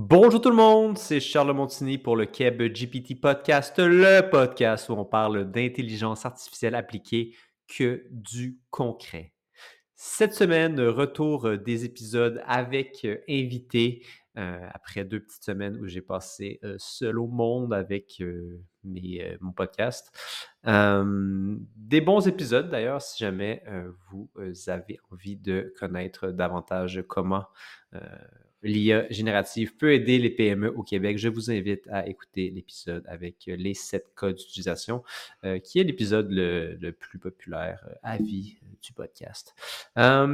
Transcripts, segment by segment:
Bonjour tout le monde, c'est Charles Montigny pour le Keb GPT Podcast, le podcast où on parle d'intelligence artificielle appliquée que du concret. Cette semaine, retour des épisodes avec euh, invités. Euh, après deux petites semaines où j'ai passé euh, seul au monde avec mon podcast. des bons épisodes d'ailleurs, si jamais vous avez envie de connaître davantage comment l'IA générative peut aider les PME au Québec, je vous invite à écouter l'épisode avec les sept codes d'utilisation, euh, qui est l'épisode le, plus populaire euh, à vie euh, du podcast.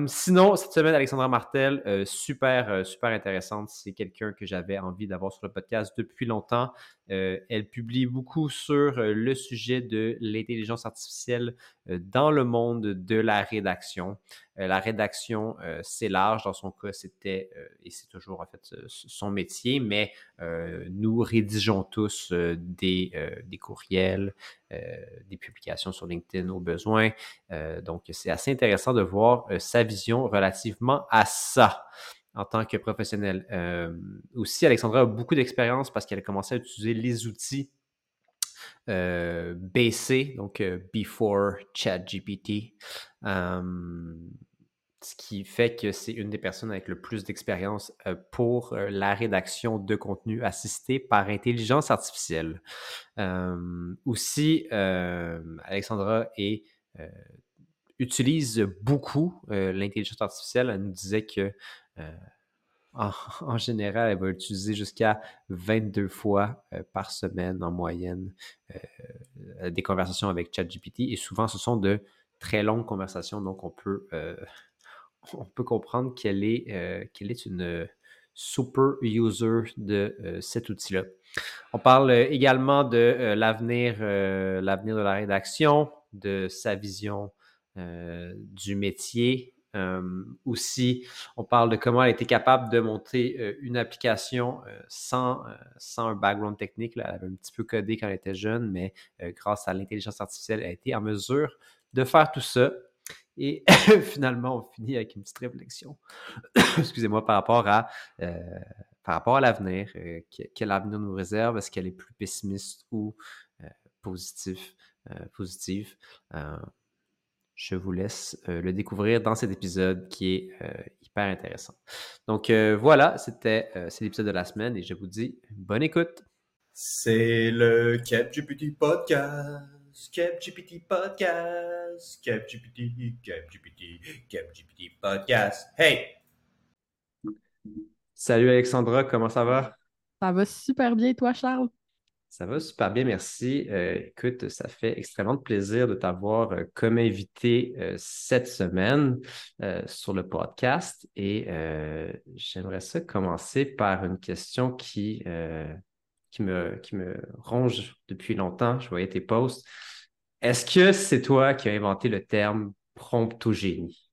sinon, cette semaine, Alexandra Martel, super, super intéressante. C'est quelqu'un que j'avais envie d'avoir sur le podcast depuis longtemps. elle publie beaucoup sur le sujet de l'intelligence artificielle dans le monde de la rédaction. la rédaction, c'est large. Dans son cas, c'était, et c'est toujours en fait son métier, mais nous rédigeons tous des, des, courriels, des publications sur LinkedIn au besoin. donc, c'est assez intéressant de voir sa vision relativement à ça en tant que professionnel. aussi, Alexandra a beaucoup d'expérience parce qu'elle a commencé à utiliser les outils BC, donc Before ChatGPT ce qui fait que c'est une des personnes avec le plus d'expérience euh, pour euh, la rédaction de contenu assisté par intelligence artificielle. aussi, Alexandra utilise beaucoup euh, l'intelligence artificielle. Elle nous disait que en, général, elle va utiliser jusqu'à 22 fois par semaine en moyenne des conversations avec ChatGPT. Et souvent, ce sont de très longues conversations, donc on peut on peut comprendre qu'elle est, euh, est une euh, super user de euh, cet outil-là. On parle également de l'avenir, l'avenir de la rédaction, de sa vision du métier. Aussi, on parle de comment elle été capable de monter une application sans, sans un background technique. Elle avait un petit peu codé quand elle était jeune, mais grâce à l'intelligence artificielle, elle a été en mesure de faire tout ça et finalement, on finit avec une petite réflexion, excusez-moi, par rapport à, par rapport à l'avenir. Quel avenir nous réserve? Est-ce qu'elle est plus pessimiste ou positif, positive? Je vous laisse le découvrir dans cet épisode qui est hyper intéressant. Donc voilà, c'était l'épisode de la semaine et je vous dis bonne écoute. C'est le CapGPT Podcast. GPT Podcast, CapGPT, CapGPT, CapGPT Podcast. Hey! Salut Alexandra, comment ça va? Ça va super bien, toi, Charles? Ça va super bien, merci. Euh, écoute, ça fait extrêmement plaisir de t'avoir euh, comme invité euh, cette semaine sur le podcast. Et j'aimerais ça commencer par une question qui, qui me, qui me ronge depuis longtemps. Je voyais tes posts. Est-ce que c'est toi qui as inventé le terme promptogénie?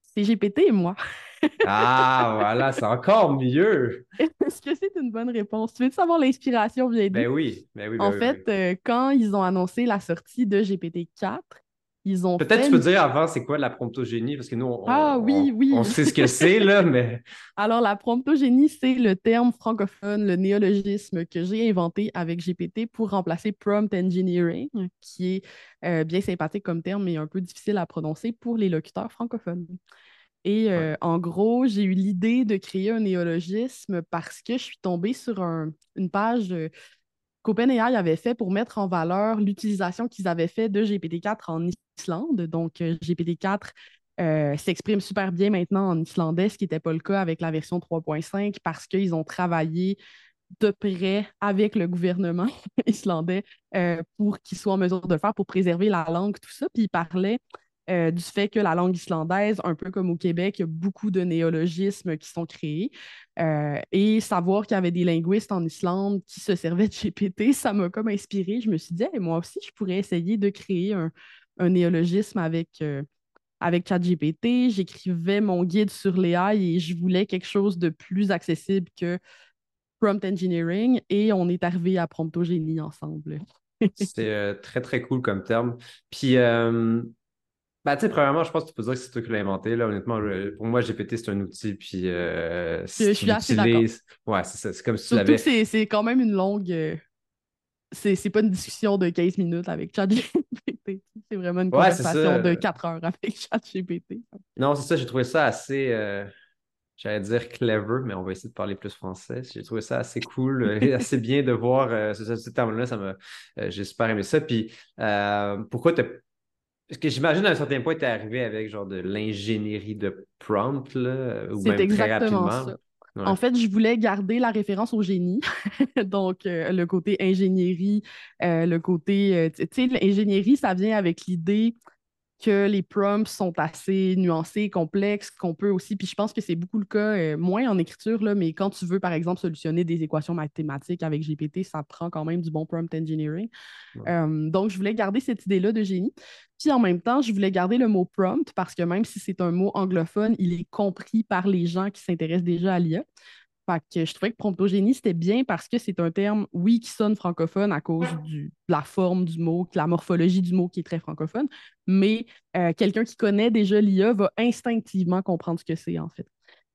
C'est GPT, moi. ah, voilà, c'est encore mieux. Est-ce que c'est une bonne réponse? Tu veux savoir l'inspiration vient Ben oui, ben oui. Ben en fait, euh, quand ils ont annoncé la sortie de GPT-4, Peut-être tu peux dire avant, c'est quoi la promptogénie? Parce que nous, on, ah, oui, oui. on sait ce que c'est, là, mais. Alors, la promptogénie, c'est le terme francophone, le néologisme que j'ai inventé avec GPT pour remplacer prompt engineering, qui est euh, bien sympathique comme terme, mais un peu difficile à prononcer pour les locuteurs francophones. Et euh, en gros, j'ai eu l'idée de créer un néologisme parce que je suis tombée sur une page qu'OpenAI avait fait pour mettre en valeur l'utilisation qu'ils avaient fait de GPT-4 en Islande. Donc, euh, GPT-4 euh, s'exprime super bien maintenant en islandais, ce qui n'était pas le cas avec la version 3.5 parce qu'ils ont travaillé de près avec le gouvernement islandais euh, pour qu'ils soient en mesure de le faire, pour préserver la langue, tout ça. Puis ils parlaient euh, du fait que la langue islandaise, un peu comme au Québec, il y a beaucoup de néologismes qui sont créés. Euh, et savoir qu'il y avait des linguistes en Islande qui se servaient de GPT, ça m'a comme inspiré. Je me suis dit, moi aussi, je pourrais essayer de créer un, néologisme avec, euh, avec ChatGPT. J'écrivais mon guide sur l'AI et je voulais quelque chose de plus accessible que prompt engineering et on est arrivé à promptogénie ensemble. C'est très, très cool comme terme. Puis, Ben, tu sais, premièrement, je pense que tu peux dire que c'est toi qui l'as inventé. Là. Honnêtement, pour moi, GPT, c'est un outil. Puis, euh, si Je tu suis assez Ouais, c'est ça. C'est comme si tu Surtout l'avais. que c'est quand même une longue. euh, c'est c'est pas une discussion de 15 minutes avec ChatGPT. C'est vraiment une Ouais, conversation de 4 heures avec ChatGPT. Non, c'est ça, j'ai trouvé ça assez, euh, j'allais dire clever, mais on va essayer de parler plus français. J'ai trouvé ça assez cool, assez bien de voir euh, ce, ce- ce terme-là, ça j'ai super aimé ça. Puis, pourquoi t'as... Parce que j'imagine à un certain point, tu es arrivé avec genre de l'ingénierie de prompt, là, ou même très exactement rapidement. ça. Ouais. En fait, je voulais garder la référence au génie. Donc, euh, le côté ingénierie, euh, le côté. euh, tu sais, l'ingénierie, ça vient avec l'idée que les prompts sont assez nuancés, complexes, qu'on peut aussi. Puis je pense que c'est beaucoup le cas, euh, moins en écriture, là, mais quand tu veux, par exemple, solutionner des équations mathématiques avec GPT, ça prend quand même du bon prompt engineering. Ouais. Euh, donc, je voulais garder cette idée-là de génie. Puis en même temps, je voulais garder le mot prompt parce que même si c'est un mot anglophone, il est compris par les gens qui s'intéressent déjà à l'IA. Fait que je trouvais que promptogénie, c'était bien parce que c'est un terme, oui, qui sonne francophone à cause du, de la forme du mot, de la morphologie du mot qui est très francophone, mais euh, quelqu'un qui connaît déjà l'IA va instinctivement comprendre ce que c'est, en fait.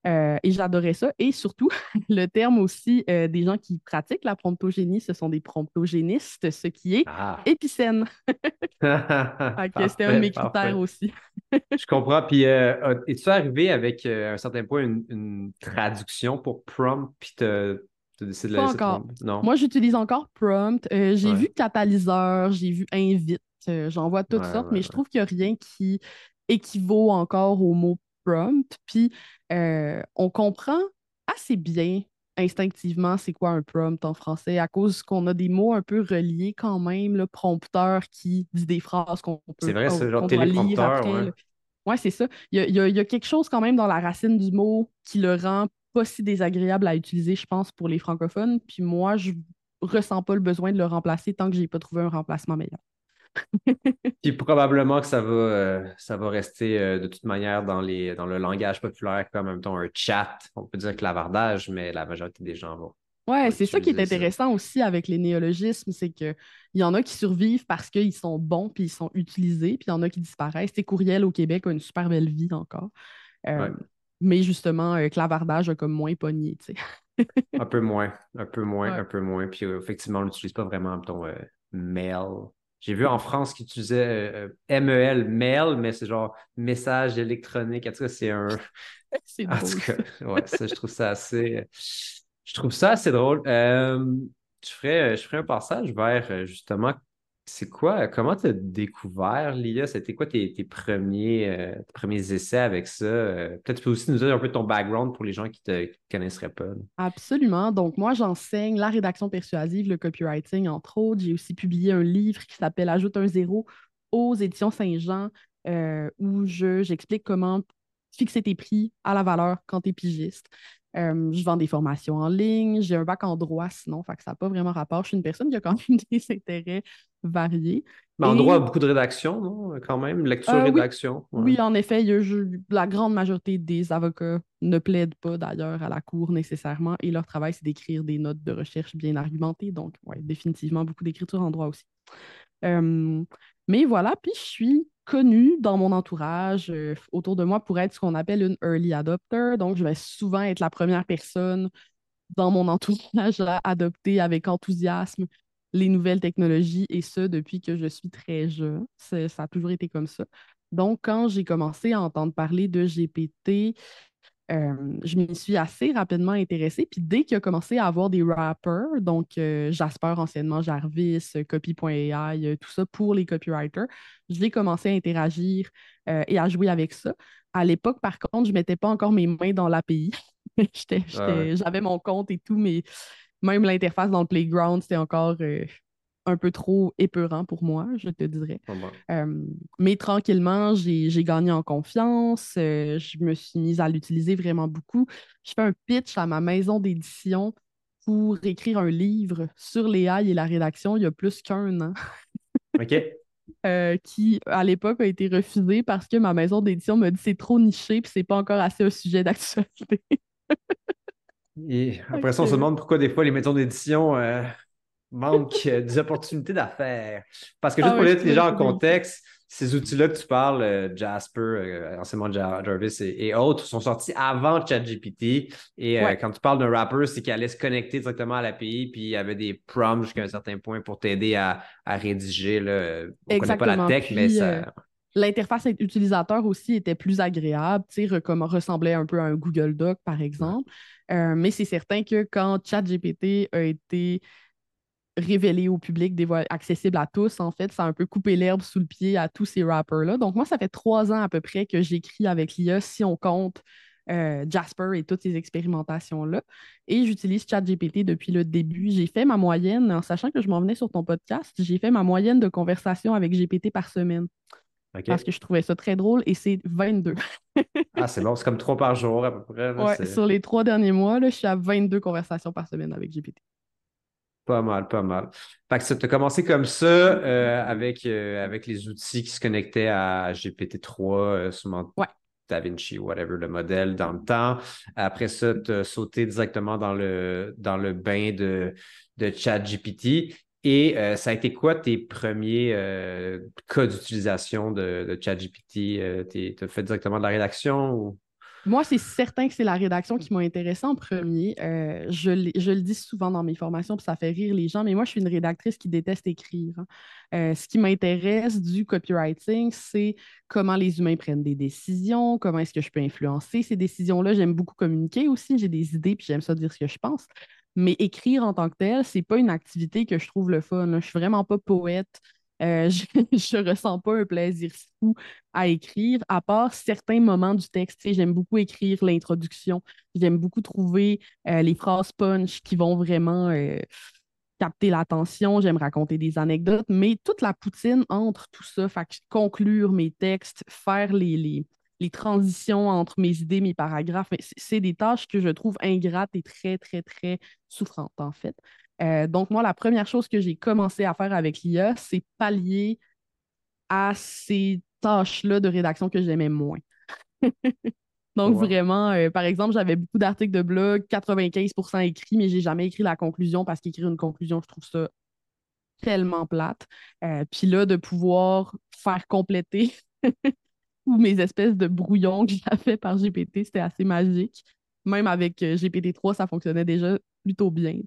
Euh, et j'adorais ça. Et surtout, le terme aussi euh, des gens qui pratiquent la promptogénie, ce sont des promptogénistes, ce qui est Ah. épicène. C'était un de mes critères parfait. aussi. Je comprends. Puis, euh, es-tu arrivé avec euh, à un certain point une, une traduction pour prompt, puis tu as décidé de la Pas laisser encore. Non. Moi, j'utilise encore prompt. J'ai Ouais. vu catalyseur, j'ai vu invite. J'en vois toutes Ouais, sortes, ouais, mais je trouve qu'il n'y a rien qui équivaut encore au mot prompt. Puis, euh, on comprend assez bien instinctivement c'est quoi un prompt en français à cause qu'on a des mots un peu reliés quand même, le prompteur qui dit des phrases qu'on peut C'est vrai, c'est genre téléprompteur, ouais. là. Ouais, c'est ça. Il y a, il y a- il y a quelque chose quand même dans la racine du mot qui le rend pas si désagréable à utiliser, je pense, pour les francophones. Puis moi, je ressens pas le besoin de le remplacer tant que j'ai pas trouvé un remplacement meilleur. Puis probablement que ça va, euh, ça va rester euh, de toute manière dans, les, dans le langage populaire comme, mettons, un chat. On peut dire clavardage, mais la majorité des gens vont. Ouais, c'est ça qui est ça. intéressant aussi avec les néologismes, c'est qu'il y en a qui survivent parce qu'ils sont bons puis ils sont utilisés, puis il y en a qui disparaissent. C'est Courriel au Québec a une super belle vie encore. Euh, Ouais. Mais justement, clavardage a comme moins pogné, tu sais. Un peu moins, un peu moins, Ouais. un peu moins. Puis euh, effectivement, on l'utilise pas vraiment, mettons, euh, mail. J'ai vu en France qu'ils utilisaient euh, euh, MEL, mail, mais c'est genre message électronique. En tout cas, c'est un. C'est En tout cas, ouais, ça, je trouve ça assez. Je trouve ça assez drôle. Euh, je ferais, je ferais un passage vers justement, c'est quoi, comment tu as découvert l'IA? C'était quoi tes, tes premiers, euh, tes premiers essais avec ça? Euh, Peut-être tu peux aussi nous dire un peu ton background pour les gens qui ne te connaisseraient pas. Absolument. Donc, moi, j'enseigne la rédaction persuasive, le copywriting, entre autres. J'ai aussi publié un livre qui s'appelle Ajoute un zéro aux éditions Saint-Jean, euh, où je, j'explique comment fixer tes prix à la valeur quand tu es pigiste. Euh, je vends des formations en ligne. J'ai un bac en droit, sinon, fait que ça n'a pas vraiment rapport. Je suis une personne qui a quand même des intérêts variés. Mais en Et- droit, beaucoup de rédaction, non? Quand même, lecture, Euh, oui. rédaction. ouais. Oui, en effet, je- la grande majorité des avocats ne plaident pas d'ailleurs à la cour nécessairement et leur travail, c'est d'écrire des notes de recherche bien argumentées. Donc, oui, définitivement beaucoup d'écriture en droit aussi. Euh, mais voilà, puis je suis connue dans mon entourage euh, autour de moi pour être ce qu'on appelle une early adopter. Donc, je vais souvent être la première personne dans mon entourage à adopter avec enthousiasme les nouvelles technologies et ce, depuis que je suis très jeune. Ça a toujours été comme ça. Donc, quand j'ai commencé à entendre parler de GPT, euh, je m'y suis assez rapidement intéressée. Puis dès qu'il a commencé à avoir des rappers, donc euh, Jasper, anciennement Jarvis, euh, Copy.ai, tout ça pour les copywriters, j'ai commencé à interagir euh, et à jouer avec ça. À l'époque, par contre, je ne mettais pas encore mes mains dans l'API. Ah ouais. J'avais mon compte et tout, mais même l'interface dans le playground, c'était encore un peu trop épeurant pour moi, je te dirais. Euh, mais tranquillement, j'ai gagné en confiance. euh, je me suis mise à l'utiliser vraiment beaucoup. Je fais un pitch à ma maison d'édition pour écrire un livre sur l'AI et la rédaction il y a plus qu'un an, OK. euh, qui à l'époque a été refusé parce que ma maison d'édition m'a dit c'est trop niché puis c'est pas encore assez un sujet d'actualité. Et après ça, on se demande pourquoi des fois les maisons d'édition euh, manquent euh, des opportunités d'affaires. Parce que Ah juste pour ouais, je mettre les gens en contexte, ces outils-là que tu parles, euh, Jasper, euh, anciennement Jarvis et, autres, sont sortis avant ChatGPT. Et quand tu parles d'un rapper, c'est qu'il allait se connecter directement à l'API, puis il y avait des prompts jusqu'à un certain point pour t'aider à, rédiger. Là. On ne connaît pas la tech, mais ça. L'interface utilisateur aussi était plus agréable, sais, ressemblait un peu à un Google Doc, par exemple. mais c'est certain que quand ChatGPT a été révélé au public, accessible à tous, en fait, ça a un peu coupé l'herbe sous le pied à tous ces rappers-là. Donc, moi, ça fait trois ans à peu près que j'écris avec l'IA, si on compte euh, Jasper et toutes ces expérimentations-là. Et j'utilise ChatGPT depuis le début. J'ai fait ma moyenne, en sachant que je m'en venais sur ton podcast, j'ai fait ma moyenne de conversation avec GPT par semaine. Parce que je trouvais ça très drôle et c'est 22. ah, c'est bon, c'est comme trois par jour à peu près. ouais, sur les trois derniers mois, là, je suis à 22 conversations par semaine avec GPT. Pas mal, pas mal. Fait que tu as commencé comme ça euh, avec, euh, avec les outils qui se connectaient à GPT-3, euh, sûrement ouais. DaVinci, whatever, le modèle dans le temps. Après ça, tu as sauté directement dans le, dans le bain de, de ChatGPT. Et ça a été quoi tes premiers cas d'utilisation de, de ChatGPT? tu as fait directement de la rédaction ou? Moi, c'est certain que c'est la rédaction qui m'a intéressée en premier. Euh, je, le dis souvent dans mes formations, puis ça fait rire les gens, mais moi, je suis une rédactrice qui déteste écrire. Hein. Euh, ce qui m'intéresse du copywriting, c'est comment les humains prennent des décisions, comment est-ce que je peux influencer ces décisions-là. J'aime beaucoup communiquer aussi, j'ai des idées, puis j'aime ça dire ce que je pense. Mais écrire en tant que tel, c'est pas une activité que je trouve le fun. Je suis vraiment pas poète. Euh, je ne ressens pas un plaisir fou à écrire, à part certains moments du texte. J'aime beaucoup écrire l'introduction. J'aime beaucoup trouver euh, les phrases punch qui vont vraiment euh, capter l'attention. J'aime raconter des anecdotes, mais toute la poutine entre tout ça, conclure mes textes, faire les, les, les transitions entre mes idées, mes paragraphes, c'est des tâches que je trouve ingrates et très, très, très souffrantes, en fait. Euh, donc, moi, la première chose que j'ai commencé à faire avec l'IA, c'est pallier à ces tâches-là de rédaction que j'aimais moins. donc, vraiment, euh, par exemple, j'avais beaucoup d'articles de blog, 95% écrits, mais j'ai jamais écrit la conclusion parce qu'écrire une conclusion, je trouve ça tellement plate. Euh, puis là, de pouvoir faire compléter ou mes espèces de brouillons que j'avais par GPT, c'était assez magique. Même avec GPT-3, ça fonctionnait déjà plutôt bien.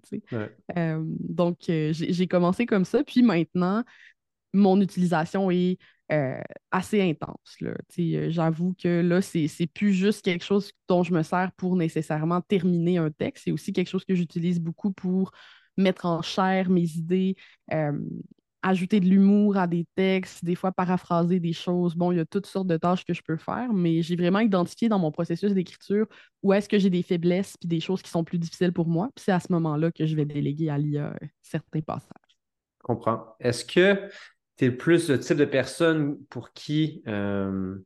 Euh, donc, euh, j'ai commencé comme ça. Puis maintenant, mon utilisation est euh, assez intense. J'avoue que là, c'est plus juste quelque chose dont je me sers pour nécessairement terminer un texte. C'est aussi quelque chose que j'utilise beaucoup pour mettre en chair mes idées, ajouter de l'humour à des textes, des fois paraphraser des choses. Bon, il y a toutes sortes de tâches que je peux faire, mais j'ai vraiment identifié dans mon processus d'écriture où est-ce que j'ai des faiblesses puis des choses qui sont plus difficiles pour moi. Puis c'est à ce moment-là que je vais déléguer à l'IA euh, certains passages. Je comprends. Est-ce que tu es plus le type de personne pour qui euh,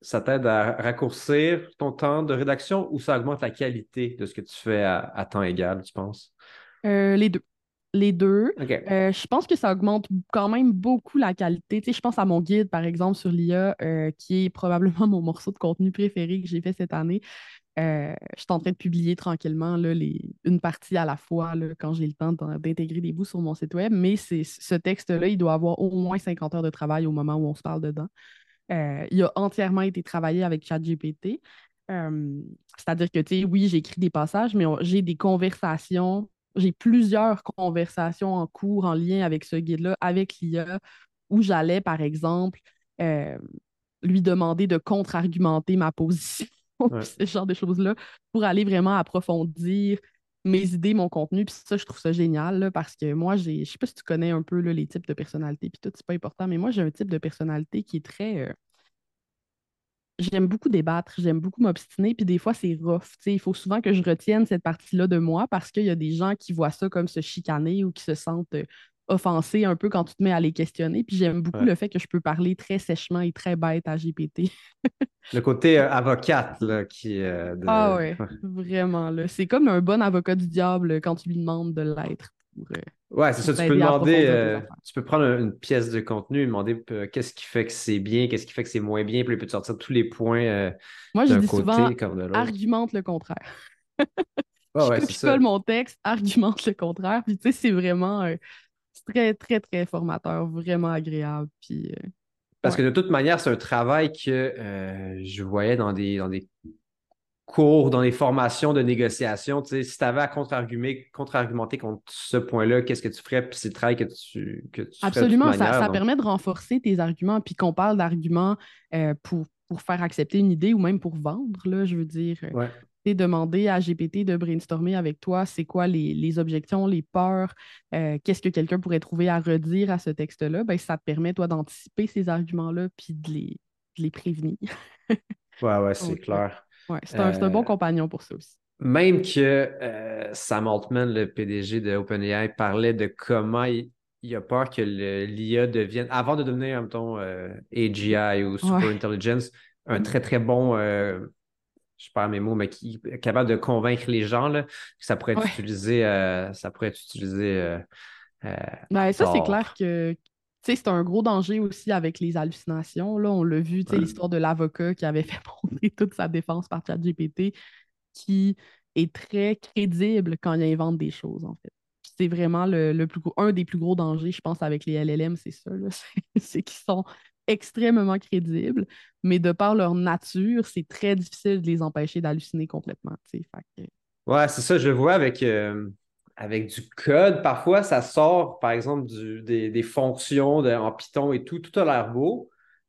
ça t'aide à raccourcir ton temps de rédaction ou ça augmente la qualité de ce que tu fais à, temps égal, tu penses? Euh, les deux les deux. Euh, je pense que ça augmente quand même beaucoup la qualité. je pense à mon guide, par exemple, sur l'IA, euh, qui est probablement mon morceau de contenu préféré que j'ai fait cette année. Euh, je suis en train de publier tranquillement là, les, une partie à la fois là, quand j'ai le temps d'intégrer des bouts sur mon site web, mais ce texte-là, il doit avoir au moins 50 heures de travail au moment où on se parle dedans. il a entièrement été travaillé avec ChatGPT. C'est-à-dire que, tu sais, oui, j'écris des passages, mais j'ai des conversations j'ai plusieurs conversations en cours en lien avec ce guide-là, avec l'IA, où j'allais, par exemple, euh, lui demander de contre-argumenter ma position, ce genre de choses-là, pour aller vraiment approfondir mes idées, mon contenu. Puis ça, je trouve ça génial parce que moi, j'ai, je sais pas si tu connais un peu les types de personnalités, puis tout, c'est pas important, mais moi, j'ai un type de personnalité qui est très. Euh, j'aime beaucoup débattre, j'aime beaucoup m'obstiner, puis des fois, c'est rough. il faut souvent que je retienne cette partie-là de moi parce qu'il y a des gens qui voient ça comme se chicaner ou qui se sentent euh, offensés un peu quand tu te mets à les questionner. Puis j'aime beaucoup le fait que je peux parler très sèchement et très bête à GPT. le côté euh, avocate, là, qui. Euh, ah ouais, vraiment. C'est comme un bon avocat du diable quand tu lui demandes de l'être. Ouais, c'est ça. Tu peux demander, euh, tu peux prendre une pièce de contenu et demander euh, qu'est-ce qui fait que c'est bien, qu'est-ce qui fait que c'est moins bien, puis il peut te sortir tous les points euh, Moi, je dis souvent, argumente le contraire. je colle mon texte, argumente le contraire. Puis tu sais, c'est vraiment très, très, très formateur, vraiment agréable. Puis Parce que de toute manière, c'est un travail que euh, je voyais dans des, dans des cours, dans les formations de négociation. Tu sais, si tu avais à contre-argumenter contre, contre ce point-là, qu'est-ce que tu ferais? Puis c'est le travail que tu, que tu Absolument, ferais de toute ça, manière, ça donc- permet de renforcer tes arguments, puis qu'on parle d'arguments euh, pour, pour faire accepter une idée ou même pour vendre, là, je veux dire. euh, Ouais. tu sais, demander à GPT de brainstormer avec toi, c'est quoi les, les objections, les peurs, euh, qu'est-ce que quelqu'un pourrait trouver à redire à ce texte-là, ben, ça te permet, toi, d'anticiper ces arguments-là puis de les, de les prévenir. Ouais, ouais, c'est clair. Ouais, c'est un, un bon Euh, compagnon pour ça aussi. Même que euh, Sam Altman, le PDG de OpenAI, parlait de comment il, il a peur que l'IA devienne, avant de devenir, mettons, euh, AGI ou Super Ouais. Intelligence, un très, très bon, je perds mes mots, mais qui est capable de convaincre les gens, là, que ça pourrait être Ouais. utilisé, ça pourrait être utilisé euh, Ben, ça, c'est clair que c'est un gros danger aussi avec les hallucinations. Là, on l'a vu, tu sais, Ouais. l'histoire de l'avocat qui avait fait monter toute sa défense par ChatGPT, qui est très crédible quand il invente des choses, en fait. C'est vraiment le, le plus gros, un des plus gros dangers, je pense, avec les LLM, c'est ça. C'est qu'ils sont extrêmement crédibles, mais de par leur nature, c'est très difficile de les empêcher d'halluciner complètement. Fait que- Ouais, c'est ça, je vois avec, euh, avec du code. Parfois, ça sort, par exemple, du- des, des fonctions de- en Python et tout, tout a l'air beau,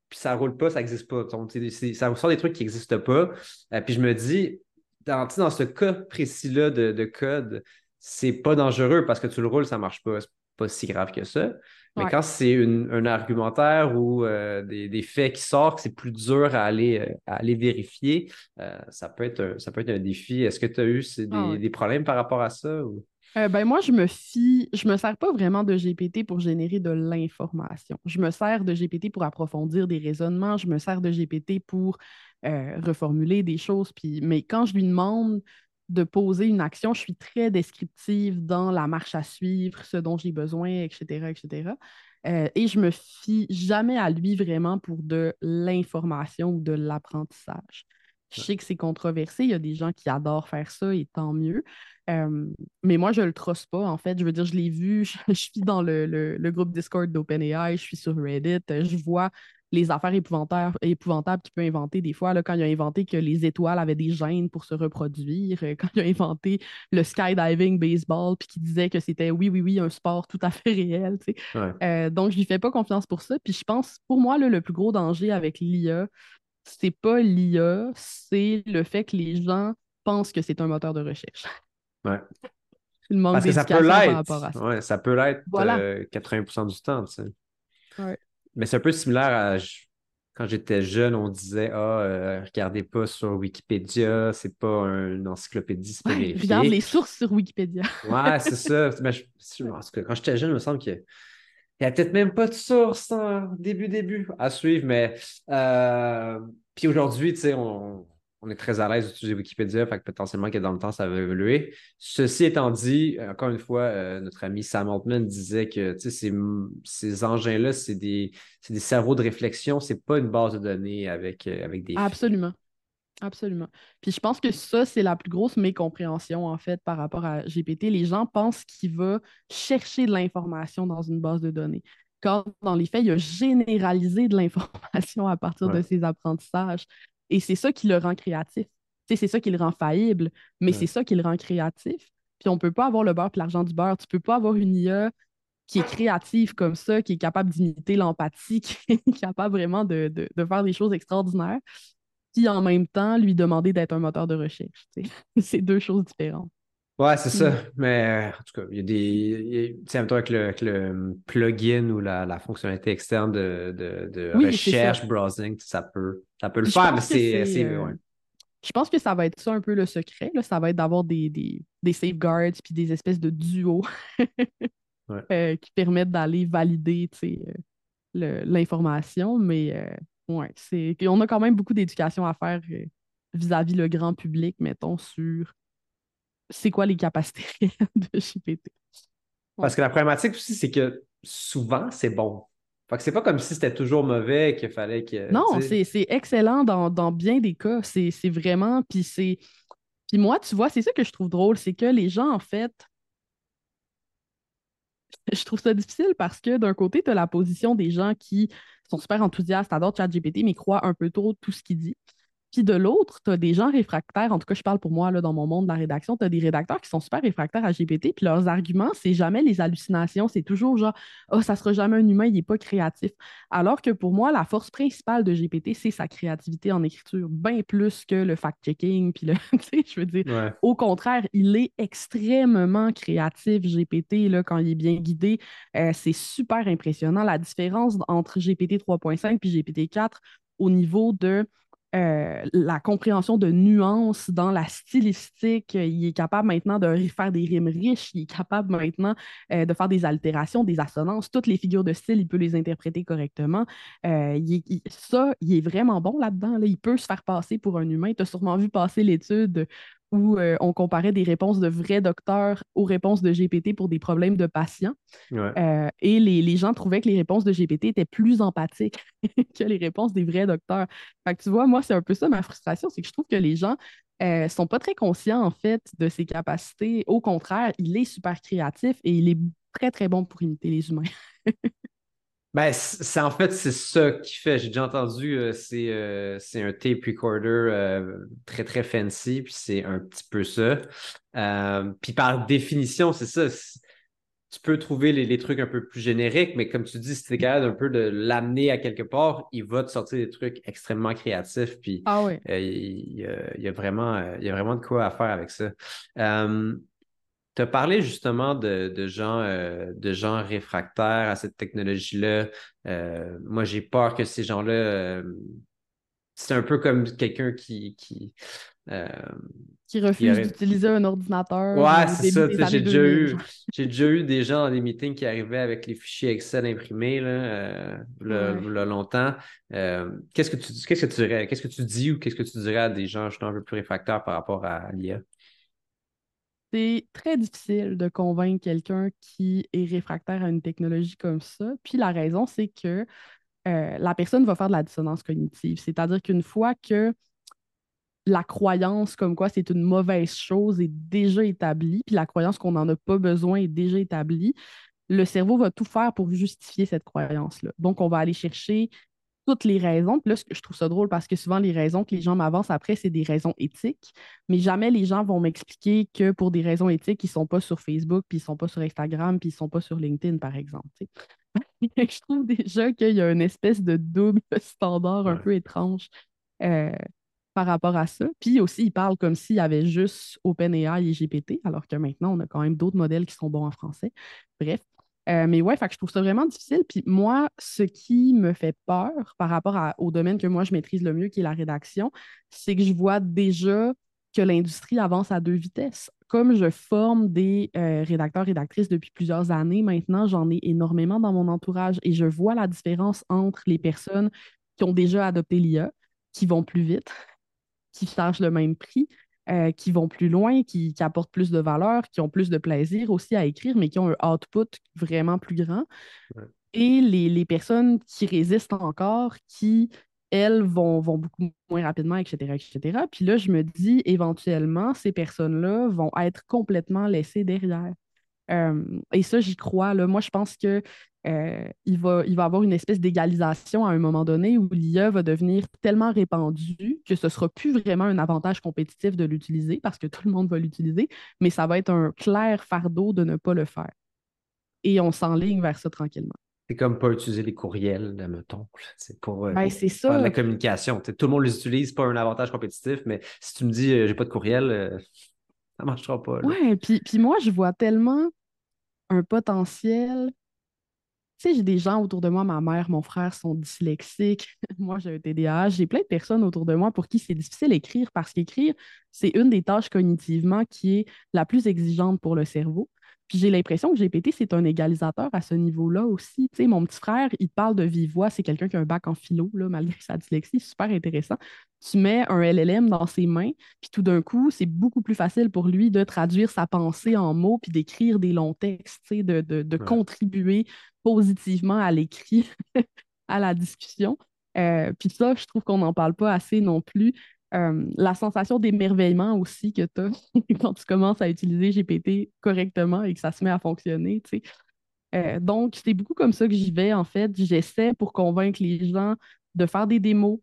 puis ça roule pas, ça n'existe pas. Donc, ça sort des trucs qui n'existent pas. Euh, puis je me dis, dans, ce cas précis-là de, de code, c'est pas dangereux parce que tu le roules, ça marche pas. C'est pas si grave que ça. Mais Ouais. quand c'est un argumentaire ou euh, des, des faits qui sortent, que c'est plus dur à aller, euh, à aller vérifier, euh, ça peut être un, ça peut être un défi. Est-ce que tu as eu des, Ah ouais. des problèmes par rapport à ça? ou- Euh, ben moi, je me fie, je me sers pas vraiment de GPT pour générer de l'information. Je me sers de GPT pour approfondir des raisonnements, je me sers de GPT pour euh, reformuler des choses. Mais quand je lui demande de poser une action, je suis très descriptive dans la marche à suivre, ce dont j'ai besoin, etc., etc. Euh, et je me fie jamais à lui vraiment pour de l'information ou de l'apprentissage. Je sais que c'est controversé, il y a des gens qui adorent faire ça et tant mieux. Euh, mais moi, je le trosse pas, en fait. Je veux dire, je l'ai vu, je, je suis dans le, le- le groupe Discord d'OpenAI, je suis sur Reddit, je vois les affaires épouvantables, épouvantables qu'il peut inventer des fois, là, quand il a inventé que les étoiles avaient des gènes pour se reproduire, euh, quand il a inventé le skydiving baseball, puis qu'il disait que c'était oui, oui, oui, un sport tout à fait réel. tu sais. Ouais. Euh, donc, je lui fais pas confiance pour ça. Puis je pense, pour moi, là, le plus gros danger avec l'IA, c'est pas l'IA, c'est le fait que les gens pensent que c'est un moteur de recherche. Ouais. Il manque Parce que ça peut l'être. ça. Ouais, ça peut l'être Voilà. euh, 80% du temps. tu sais. Ouais. Mais c'est un peu similaire à quand j'étais jeune, on disait Ah, euh, regardez pas sur Wikipédia, c'est pas un- une encyclopédie, c'est Ouais, regarde les sources sur Wikipédia. Ouais, c'est ça. Mais je- je- quand j'étais jeune, il me semble qu'il n'y a peut-être même pas de source en début, début à suivre. Mais euh, puis aujourd'hui, tu sais, on, on est très à l'aise d'utiliser Wikipédia, fait que potentiellement que dans le temps, ça va évoluer. Ceci étant dit, encore une fois, euh, notre ami Sam Altman disait que ces, ces engins-là, c'est des, des cerveaux de réflexion, c'est pas une base de données avec, euh, avec des Absolument. Absolument. Puis je pense que ça, c'est la plus grosse mécompréhension, en fait, par rapport à GPT. Les gens pensent qu'il va chercher de l'information dans une base de données. Quand, dans les faits, il a généralisé de l'information à partir de ses apprentissages. Et c'est ça qui le rend créatif. C'est ça qui le rend faillible, mais Ouais. c'est ça qui le rend créatif. Puis on ne peut pas avoir le beurre et l'argent du beurre. Tu ne peux pas avoir une IA qui est créative comme ça, qui est capable d'imiter l'empathie, qui est capable vraiment de, de- de faire des choses extraordinaires, puis en même temps lui demander d'être un moteur de recherche. C'est deux choses différentes. Ouais, c'est ça. Mm. Mais euh, en tout cas, il y a des. Tu sais, avec le, avec le plugin ou la, la fonctionnalité externe de, de, de Oui, c'est recherche, browsing, ça peut, ça peut le Je faire, mais c'est. euh, ouais. Je pense que ça va être ça un peu le secret. là. Ça va être d'avoir des, des, des safeguards puis des espèces de duos Ouais. euh, qui permettent d'aller valider euh, l'information. Mais euh, ouais, c'est on a quand même beaucoup d'éducation à faire euh, vis-à-vis le grand public, mettons, sur c'est quoi les capacités réelles de GPT. Parce que la problématique aussi, c'est que souvent, c'est bon. Fait que c'est pas comme si c'était toujours mauvais qu'il fallait que. Non, c'est excellent dans, dans bien des cas. C'est c'est vraiment. Puis c'est. Puis moi, tu vois, c'est ça que je trouve drôle, c'est que les gens, en fait, je trouve ça difficile parce que d'un côté, tu as la position des gens qui sont super enthousiastes, adorent ChatGPT, mais croient un peu trop tout ce qu'il dit. Puis de l'autre, tu as des gens réfractaires, en tout cas, je parle pour moi là, dans mon monde de la rédaction, tu as des rédacteurs qui sont super réfractaires à GPT, puis leurs arguments, c'est jamais les hallucinations, c'est toujours genre, oh, ça sera jamais un humain, il n'est pas créatif. Alors que pour moi, la force principale de GPT, c'est sa créativité en écriture, bien plus que le fact-checking, puis le, tu sais, je veux dire, au contraire, il est extrêmement créatif, GPT, là, quand il est bien guidé. Euh, c'est super impressionnant. La différence entre GPT 3.5 puis GPT 4 au niveau de euh, la compréhension de nuances dans la stylistique. Il est capable maintenant de faire des rimes riches. Il est capable maintenant euh, de faire des altérations, des assonances. Toutes les figures de style, il peut les interpréter correctement. Euh, ça, il est vraiment bon là-dedans. Là. Il peut se faire passer pour un humain. Tu as sûrement vu passer l'étude où euh, on comparait des réponses de vrais docteurs aux réponses de GPT pour des problèmes de patients. Euh, et les, gens trouvaient que les réponses de GPT étaient plus empathiques que les réponses des vrais docteurs. Fait que tu vois, moi, c'est un peu ça ma frustration, c'est que je trouve que les gens ne euh, sont pas très conscients, en fait, de ses capacités. Au contraire, il est super créatif et il est très, très bon pour imiter les humains. Ben, c'est en fait, c'est ça qui fait. J'ai déjà entendu, euh, euh, c'est un tape recorder euh, très, très fancy, puis c'est un petit peu ça. puis par définition, c'est ça. Tu peux trouver les, trucs un peu plus génériques, mais comme tu dis, si tu es capable un peu de l'amener à quelque part, il va te sortir des trucs extrêmement créatifs. Puis ah oui. il, y a, vraiment, il y a vraiment de quoi à faire avec ça. Tu as parlé justement de, gens, euh, de gens réfractaires à cette technologie-là. Euh, moi, j'ai peur que ces gens-là, euh, c'est un peu comme quelqu'un qui, qui, qui refuse d'utiliser un ordinateur. Ouais, c'est ça. J'ai déjà, eu, j'ai déjà eu des gens dans des meetings qui arrivaient avec les fichiers Excel imprimés là, longtemps. qu'est-ce que tu qu'est-ce que tu dirais, qu'est-ce que tu dis ou qu'est-ce que tu dirais à des gens justement un peu plus réfractaires par rapport à l'IA? C'est très difficile de convaincre quelqu'un qui est réfractaire à une technologie comme ça. Puis la raison, c'est que euh, la personne va faire de la dissonance cognitive. C'est-à-dire qu'une fois que la croyance comme quoi c'est une mauvaise chose est déjà établie, puis la croyance qu'on n'en a pas besoin est déjà établie, le cerveau va tout faire pour justifier cette croyance-là. Donc, on va aller chercher toutes les raisons. Puis là, je trouve ça drôle parce que souvent, les raisons que les gens m'avancent après, c'est des raisons éthiques. Mais jamais les gens vont m'expliquer que pour des raisons éthiques, ils ne sont pas sur Facebook, puis ils ne sont pas sur Instagram, puis ils ne sont pas sur LinkedIn, par exemple. je trouve déjà qu'il y a une espèce de double standard un peu étrange euh, par rapport à ça. Puis aussi, ils parlent comme s'il y avait juste OpenAI et GPT, alors que maintenant, on a quand même d'autres modèles qui sont bons en français. Bref, euh, mais ouais, je trouve ça vraiment difficile. Puis moi, ce qui me fait peur par rapport au domaine que moi je maîtrise le mieux, qui est la rédaction, c'est que je vois déjà que l'industrie avance à deux vitesses. Comme je forme des euh, rédacteurs, rédactrices depuis plusieurs années maintenant, j'en ai énormément dans mon entourage et je vois la différence entre les personnes qui ont déjà adopté l'IA, qui vont plus vite, qui chargent le même prix, euh, qui vont plus loin, qui, apportent plus de valeur, qui ont plus de plaisir aussi à écrire, mais qui ont un output vraiment plus grand. Et les, personnes qui résistent encore, qui, elles, vont, vont beaucoup moins rapidement, etc., etc. Puis là, je me dis, éventuellement, ces personnes-là vont être complètement laissées derrière. Euh, et ça, j'y crois. Là. Moi, je pense que euh, il, va, il va avoir une espèce d'égalisation à un moment donné où l'IA va devenir tellement répandue que ce ne sera plus vraiment un avantage compétitif de l'utiliser parce que tout le monde va l'utiliser, mais ça va être un clair fardeau de ne pas le faire. Et on s'enligne vers ça tranquillement. C'est comme pas utiliser les courriels, mettons. C'est pour, euh, ben, la communication. tout le monde les utilise, pas un avantage compétitif, mais si tu me dis j'ai pas de courriel, ça marchera pas. Oui, puis, puis moi, je vois tellement un potentiel tu sais, j'ai des gens autour de moi, ma mère, mon frère sont dyslexiques, moi j'ai un TDAH, j'ai plein de personnes autour de moi pour qui c'est difficile d'écrire parce qu'écrire, c'est une des tâches cognitivement qui est la plus exigeante pour le cerveau. Puis j'ai l'impression que GPT, c'est un égalisateur à ce niveau-là aussi. Tu sais, mon petit frère, il parle de vive voix, c'est quelqu'un qui a un bac en philo, là, malgré sa dyslexie, super intéressant. Tu mets un LLM dans ses mains, puis tout d'un coup, c'est beaucoup plus facile pour lui de traduire sa pensée en mots, puis d'écrire des longs textes, tu sais, de, de, contribuer positivement à l'écrit, à la discussion. Euh, puis ça, je trouve qu'on n'en parle pas assez non plus. Euh, la sensation d'émerveillement aussi que tu as quand tu commences à utiliser GPT correctement et que ça se met à fonctionner. Euh, donc, c'est beaucoup comme ça que j'y vais, en fait. J'essaie pour convaincre les gens de faire des démos,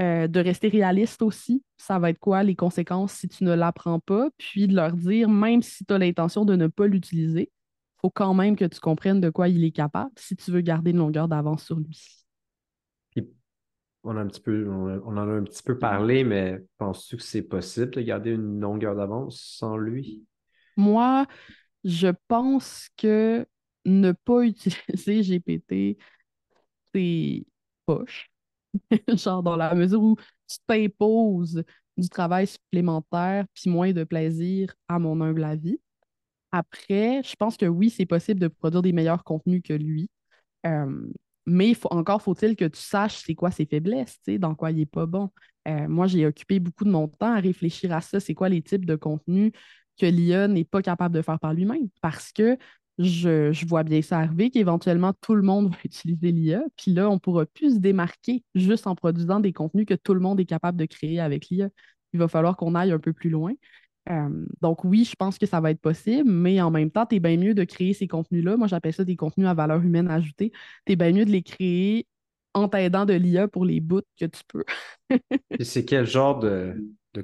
euh, de rester réaliste aussi. Ça va être quoi les conséquences si tu ne l'apprends pas, puis de leur dire, même si tu as l'intention de ne pas l'utiliser, il faut quand même que tu comprennes de quoi il est capable si tu veux garder une longueur d'avance sur lui. On, a un petit peu, on, en a un petit peu parlé, mais penses-tu que c'est possible de garder une longueur d'avance sans lui? Moi, je pense que ne pas utiliser GPT, c'est poche. Genre dans la mesure où tu t'imposes du travail supplémentaire puis moins de plaisir à mon humble avis. Après, je pense que oui, c'est possible de produire des meilleurs contenus que lui. Euh, mais encore faut-il que tu saches c'est quoi ses faiblesses, dans quoi il n'est pas bon. Euh, moi, j'ai occupé beaucoup de mon temps à réfléchir à ça. C'est quoi les types de contenus que l'IA n'est pas capable de faire par lui-même? Parce que je, vois bien ça arriver qu'éventuellement tout le monde va utiliser l'IA, puis là, on ne pourra plus se démarquer juste en produisant des contenus que tout le monde est capable de créer avec l'IA. Il va falloir qu'on aille un peu plus loin. Euh, donc oui, je pense que ça va être possible, mais en même temps, tu es bien mieux de créer ces contenus-là. Moi, j'appelle ça des contenus à valeur humaine ajoutée. Tu es bien mieux de les créer en t'aidant de l'IA pour les bouts que tu peux. Et c'est quel genre de,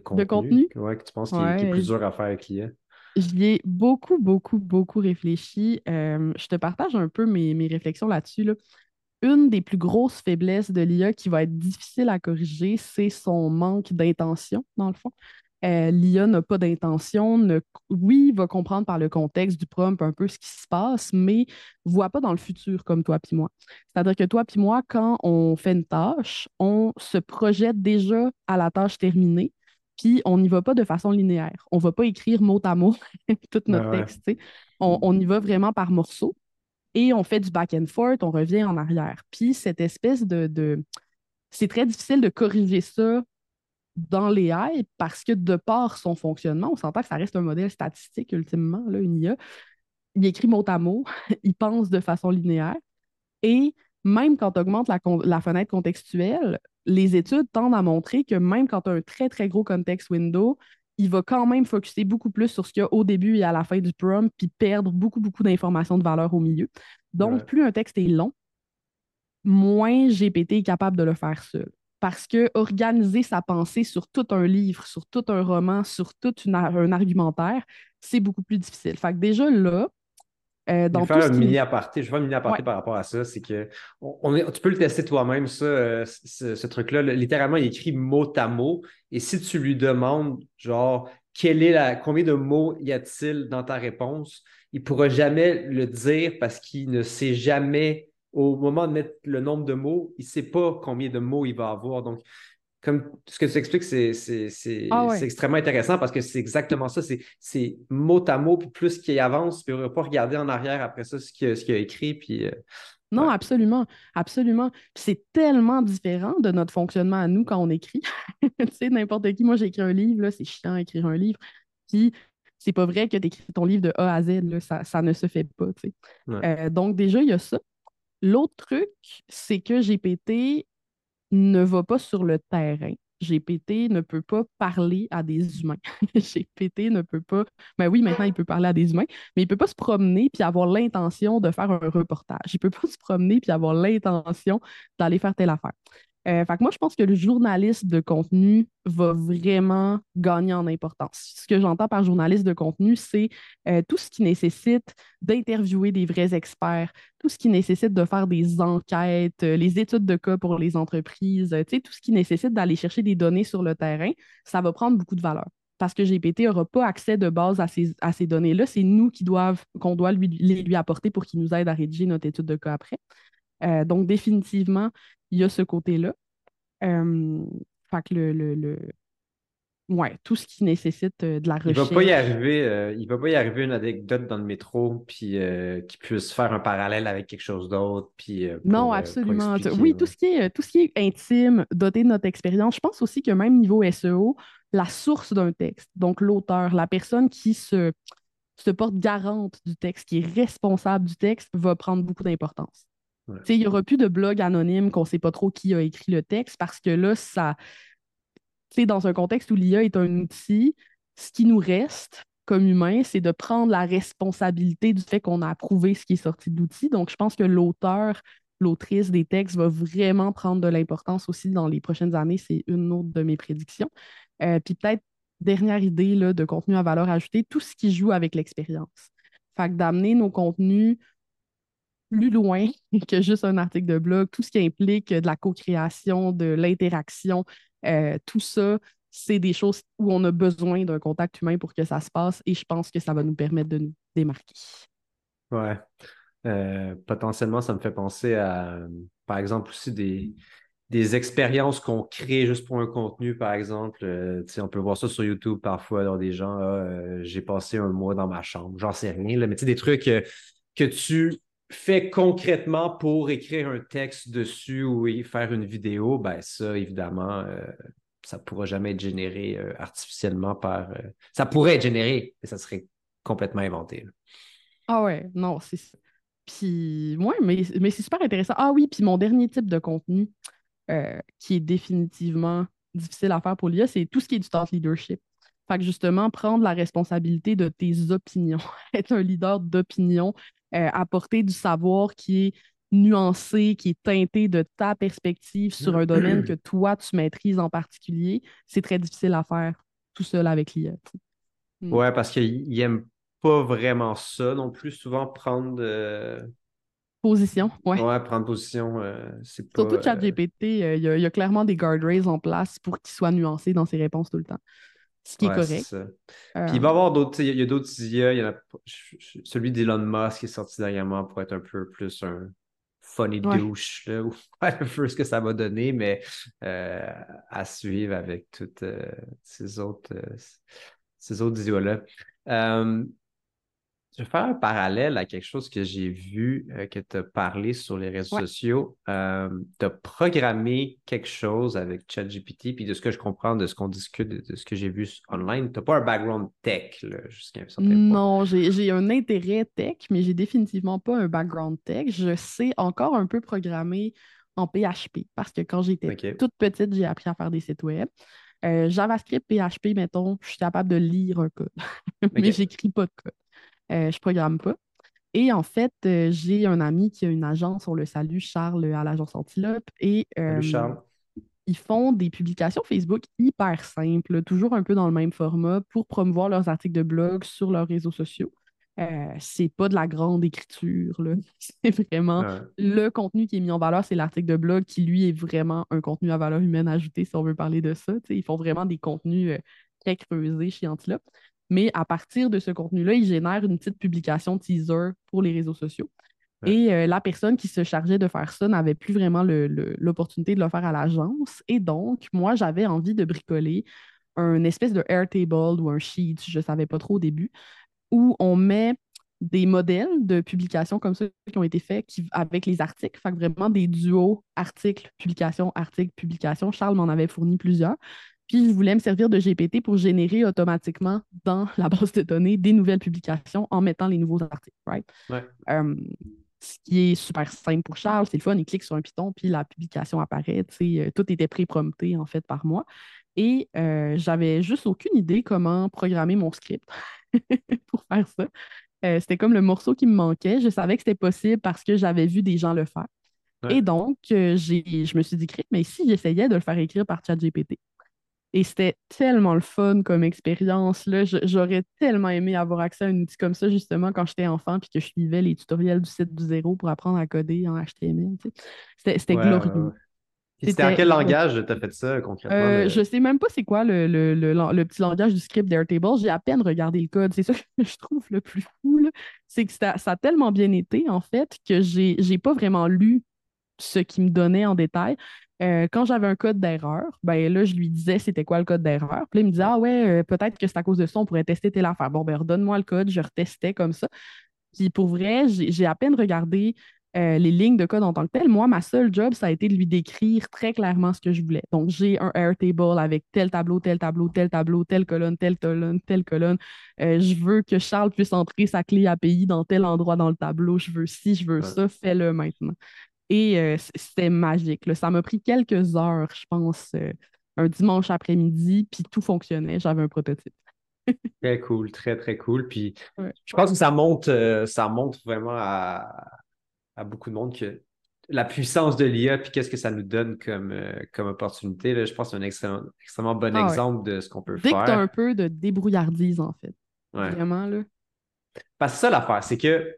contenu, que tu penses qu'il est plus dur à faire avec l'IA? J'y ai beaucoup, beaucoup, beaucoup réfléchi. Euh, je te partage un peu mes, réflexions là-dessus. Une des plus grosses faiblesses de l'IA qui va être difficile à corriger, c'est son manque d'intention, dans le fond. Euh, L'IA n'a pas d'intention, ne... oui, va comprendre par le contexte du prompt un peu ce qui se passe, mais voit pas dans le futur comme toi puis moi. C'est-à-dire que toi puis moi, quand on fait une tâche, on se projette déjà à la tâche terminée puis on n'y va pas de façon linéaire. On ne va pas écrire mot à mot tout notre texte. On, y va vraiment par morceaux et on fait du back and forth, on revient en arrière. Puis cette espèce de. C'est très difficile de corriger ça dans les AI parce que de par son fonctionnement, on s'entend que ça reste un modèle statistique ultimement, là, une IA. Il écrit mot à mot, il pense de façon linéaire. Et même quand tu augmentes la, fenêtre contextuelle, les études tendent à montrer que même quand tu as un très, très gros context window, il va quand même focuser beaucoup plus sur ce qu'il y a au début et à la fin du prompt, puis perdre beaucoup, beaucoup d'informations de valeur au milieu. Donc, plus un texte est long, moins GPT est capable de le faire seul. Parce que organiser sa pensée sur tout un livre, sur tout un roman, sur tout un argumentaire, c'est beaucoup plus difficile. Fait que déjà là, euh, je vais faire un mini aparté. Je vais un mini aparté par rapport à ça. C'est que on, tu peux le tester toi-même, ça, euh, ce, truc-là. Littéralement, il écrit mot à mot. Et si tu lui demandes, genre, quel est la, combien de mots y a-t-il dans ta réponse, il ne pourra jamais le dire parce qu'il ne sait jamais, au moment de mettre le nombre de mots, il ne sait pas combien de mots il va avoir. Donc, comme ce que tu expliques, ah c'est extrêmement intéressant parce que c'est exactement ça. C'est mot à mot, puis plus qu'il avance, puis on ne va pas regarder en arrière après ça ce qu'il a, écrit. Puis, euh, non, absolument. Absolument. C'est tellement différent de notre fonctionnement à nous quand on écrit. tu sais, n'importe qui, moi j'ai écrit un livre, c'est chiant d'écrire un livre. Puis c'est pas vrai que tu écris ton livre de A à Z, ça, ne se fait pas. Euh, donc déjà, il y a ça. L'autre truc, c'est que GPT ne va pas sur le terrain. GPT ne peut pas parler à des humains. GPT ne peut pas. Ben oui, maintenant, il peut parler à des humains, mais il ne peut pas se promener puis avoir l'intention de faire un reportage. Il ne peut pas se promener puis avoir l'intention d'aller faire telle affaire. Euh, fait que moi, je pense que le journaliste de contenu va vraiment gagner en importance. Ce que j'entends par journaliste de contenu, c'est euh, tout ce qui nécessite d'interviewer des vrais experts, tout ce qui nécessite de faire des enquêtes, euh, les études de cas pour les entreprises, tout ce qui nécessite d'aller chercher des données sur le terrain, ça va prendre beaucoup de valeur. Parce que GPT n'aura pas accès de base à ces, à ces données-là. C'est nous qui doivent, qu'on doit lui, les lui apporter pour qu'il nous aide à rédiger notre étude de cas après. donc, définitivement, il y a ce côté-là. Euh, fait que le, le, Ouais, tout ce qui nécessite euh, de la recherche. Il va pas y arriver, euh, il va pas y arriver une anecdote dans le métro puis qui puisse faire un parallèle avec quelque chose d'autre. Puis, non, absolument. oui, tout ce, qui est, tout ce qui est intime, doté de notre expérience. Je pense aussi que même niveau SEO, la source d'un texte, donc l'auteur, la personne qui se, se porte garante du texte, qui est responsable du texte, va prendre beaucoup d'importance. Il n'y aura plus de blog anonyme qu'on ne sait pas trop qui a écrit le texte parce que là, ça. Dans un contexte où l'IA est un outil, ce qui nous reste comme humain, c'est de prendre la responsabilité du fait qu'on a approuvé ce qui est sorti de l'outil. Donc, je pense que l'auteur, l'autrice des textes va vraiment prendre de l'importance aussi dans les prochaines années. C'est une autre de mes prédictions. Euh, puis peut-être, dernière idée là, de contenu à valeur ajoutée, tout ce qui joue avec l'expérience. Fait que d'amener nos contenus plus loin que juste un article de blog, tout ce qui implique de la co-création, de l'interaction, euh, tout ça, c'est des choses où on a besoin d'un contact humain pour que ça se passe et je pense que ça va nous permettre de nous démarquer. Ouais. Euh, potentiellement, ça me fait penser à, par exemple, aussi des, des expériences qu'on crée juste pour un contenu, par exemple. Euh, on peut voir ça sur YouTube parfois, dans des gens, ah, j'ai passé un mois dans ma chambre, j'en sais rien, là, mais tu sais, des trucs que tu fais concrètement pour écrire un texte dessus ou faire une vidéo, ben ça, évidemment, euh, ça ne pourra jamais être généré euh, artificiellement par. Euh, ça pourrait être généré, mais ça serait complètement inventé. Ah ouais, non, c'est. Puis, ouais, mais, mais c'est super intéressant. Ah oui, puis mon dernier type de contenu qui est définitivement difficile à faire pour l'IA, c'est tout ce qui est du thought leadership. Fait que justement, prendre la responsabilité de tes opinions, être un leader d'opinion, euh, apporter du savoir qui est nuancé, qui est teinté de ta perspective sur un domaine que toi, tu maîtrises en particulier, c'est très difficile à faire tout seul avec l'IA. Hmm. Ouais, parce qu'il n'aime pas vraiment ça non plus, souvent prendre de... Position, ouais. Ouais, prendre position, euh, c'est pas... Surtout ChatGPT, euh, il y, a clairement des guardrails en place pour qu'il soit nuancé dans ses réponses tout le temps ce qui est correct. Puis il va y avoir d'autres, il y a d'autres IA, il y en a, celui d'Elon Musk qui est sorti dernièrement pour être un peu plus un funny douche, là, ou un peu ce que ça va donner, mais euh, à suivre avec toutes euh, ces autres, euh, ces autres IA-là. Je vais faire un parallèle à quelque chose que j'ai vu, euh, que tu as parlé sur les réseaux sociaux? Euh, tu as programmé quelque chose avec ChatGPT, puis de ce que je comprends, de ce qu'on discute, de, ce que j'ai vu online, tu n'as pas un background tech jusqu'à un certain point. Non, j'ai un intérêt tech, mais j'ai définitivement pas un background tech. Je sais encore un peu programmer en PHP, parce que quand j'étais toute petite, j'ai appris à faire des sites web. Euh, JavaScript, PHP, mettons, je suis capable de lire un code, mais j'écris pas de code. Euh, je programme pas. Et en fait, euh, j'ai un ami qui a une agence, on le salue, Charles, à l'agence Antilope. Et euh, Charles. ils font des publications Facebook hyper simples, toujours un peu dans le même format, pour promouvoir leurs articles de blog sur leurs réseaux sociaux. c'est pas de la grande écriture, c'est vraiment le contenu qui est mis en valeur, c'est l'article de blog qui, lui, est vraiment un contenu à valeur humaine ajoutée, si on veut parler de ça. ils font vraiment des contenus très creusés chez Antilope. Mais à partir de ce contenu-là, il génère une petite publication teaser pour les réseaux sociaux. Et euh, la personne qui se chargeait de faire ça n'avait plus vraiment l'opportunité de le faire à l'agence. Et donc, moi, j'avais envie de bricoler un espèce de Airtable ou un sheet, je ne savais pas trop au début, où on met des modèles de publications comme ça qui ont été faits avec les articles, fait vraiment des duos articles, publication, article, publication. Charles m'en avait fourni plusieurs. Puis je voulais me servir de GPT pour générer automatiquement dans la base de données des nouvelles publications en mettant les nouveaux articles. Right? Euh, ce qui est super simple pour Charles, c'est le fun, il clique sur un piton, puis la publication apparaît. Euh, tout était pré-prompté en fait par moi. Et euh, j'avais juste aucune idée comment programmer mon script pour faire ça. c'était comme le morceau qui me manquait. Je savais que c'était possible parce que j'avais vu des gens le faire. Et donc, je me suis dit, mais si j'essayais de le faire écrire par ChatGPT, et c'était tellement le fun comme expérience. J'aurais tellement aimé avoir accès à un outil comme ça, justement, quand j'étais enfant puis que je suivais les tutoriels du site du zéro pour apprendre à coder en HTML. C'était glorieux. C'était en quel langage tu as fait ça concrètement? Euh, je sais même pas c'est quoi le, le, petit langage du script d'Airtable. J'ai à peine regardé le code. C'est ça que je trouve le plus fou. C'est que ça, ça, a tellement bien été, en fait, que j'ai pas vraiment lu ce qu'il me donnait en détail. Euh, quand j'avais un code d'erreur, ben là, je lui disais c'était quoi le code d'erreur. Puis là, il me disait Ah ouais, euh, peut-être que c'est à cause de ça, on pourrait tester telle affaire. Bon, ben redonne-moi le code, je retestais comme ça. Puis pour vrai, j'ai à peine regardé euh, les lignes de code en tant que tel. Moi, ma seule job, ça a été de lui décrire très clairement ce que je voulais. Donc, j'ai un Airtable avec tel tableau, tel tableau, tel tableau, telle colonne, telle colonne, telle colonne. je veux que Charles puisse entrer sa clé API dans tel endroit dans le tableau. Je veux ci, je veux ça, fais-le maintenant. Et euh, c'était magique. Ça m'a pris quelques heures, je pense, euh, un dimanche après-midi, puis tout fonctionnait. J'avais un prototype. Très cool, très, très cool. Puis Ouais. je pense que ça montre, euh, ça vraiment à, à beaucoup de monde que la puissance de l'IA, puis qu'est-ce que ça nous donne comme, euh, comme opportunité. Là, je pense que c'est un extrêmement, extrêmement bon Ah ouais. exemple de ce qu'on peut Dès que tu as faire. un peu de débrouillardise, en fait. Ouais. Vraiment, là. Parce que ça, l'affaire, c'est que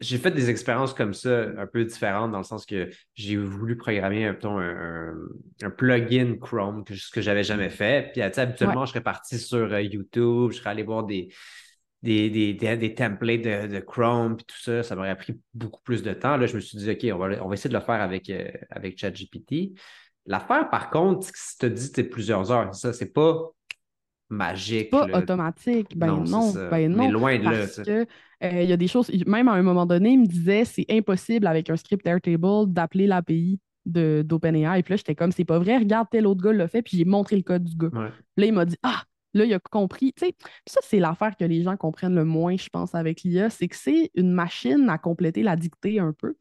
j'ai fait des expériences comme ça, un peu différentes, dans le sens que j'ai voulu programmer un, un, un plugin Chrome, que, ce que j'avais jamais fait. Puis, habituellement, je serais parti sur euh, YouTube, je serais allé voir des, des, des, des, des templates de, de Chrome, puis tout ça. Ça m'aurait pris beaucoup plus de temps. Là, je me suis dit, OK, on va, on va essayer de le faire avec, euh, avec ChatGPT. L'affaire, par contre, si tu te dis, c'est plusieurs heures, ça, c'est pas magique. Pas là. automatique. Ben Non, c'est non, ça. ben non. loin de là, Parce que euh, il y a des choses, même à un moment donné, il me disait c'est impossible avec un script Airtable d'appeler l'API d'OpenAI. Puis là, j'étais comme c'est pas vrai, regarde, tel autre gars l'a fait, puis j'ai montré le code du gars. Ouais. Puis là, il m'a dit Ah, là, il a compris. Tu sais, ça, c'est l'affaire que les gens comprennent le moins, je pense, avec l'IA, c'est que c'est une machine à compléter la dictée un peu.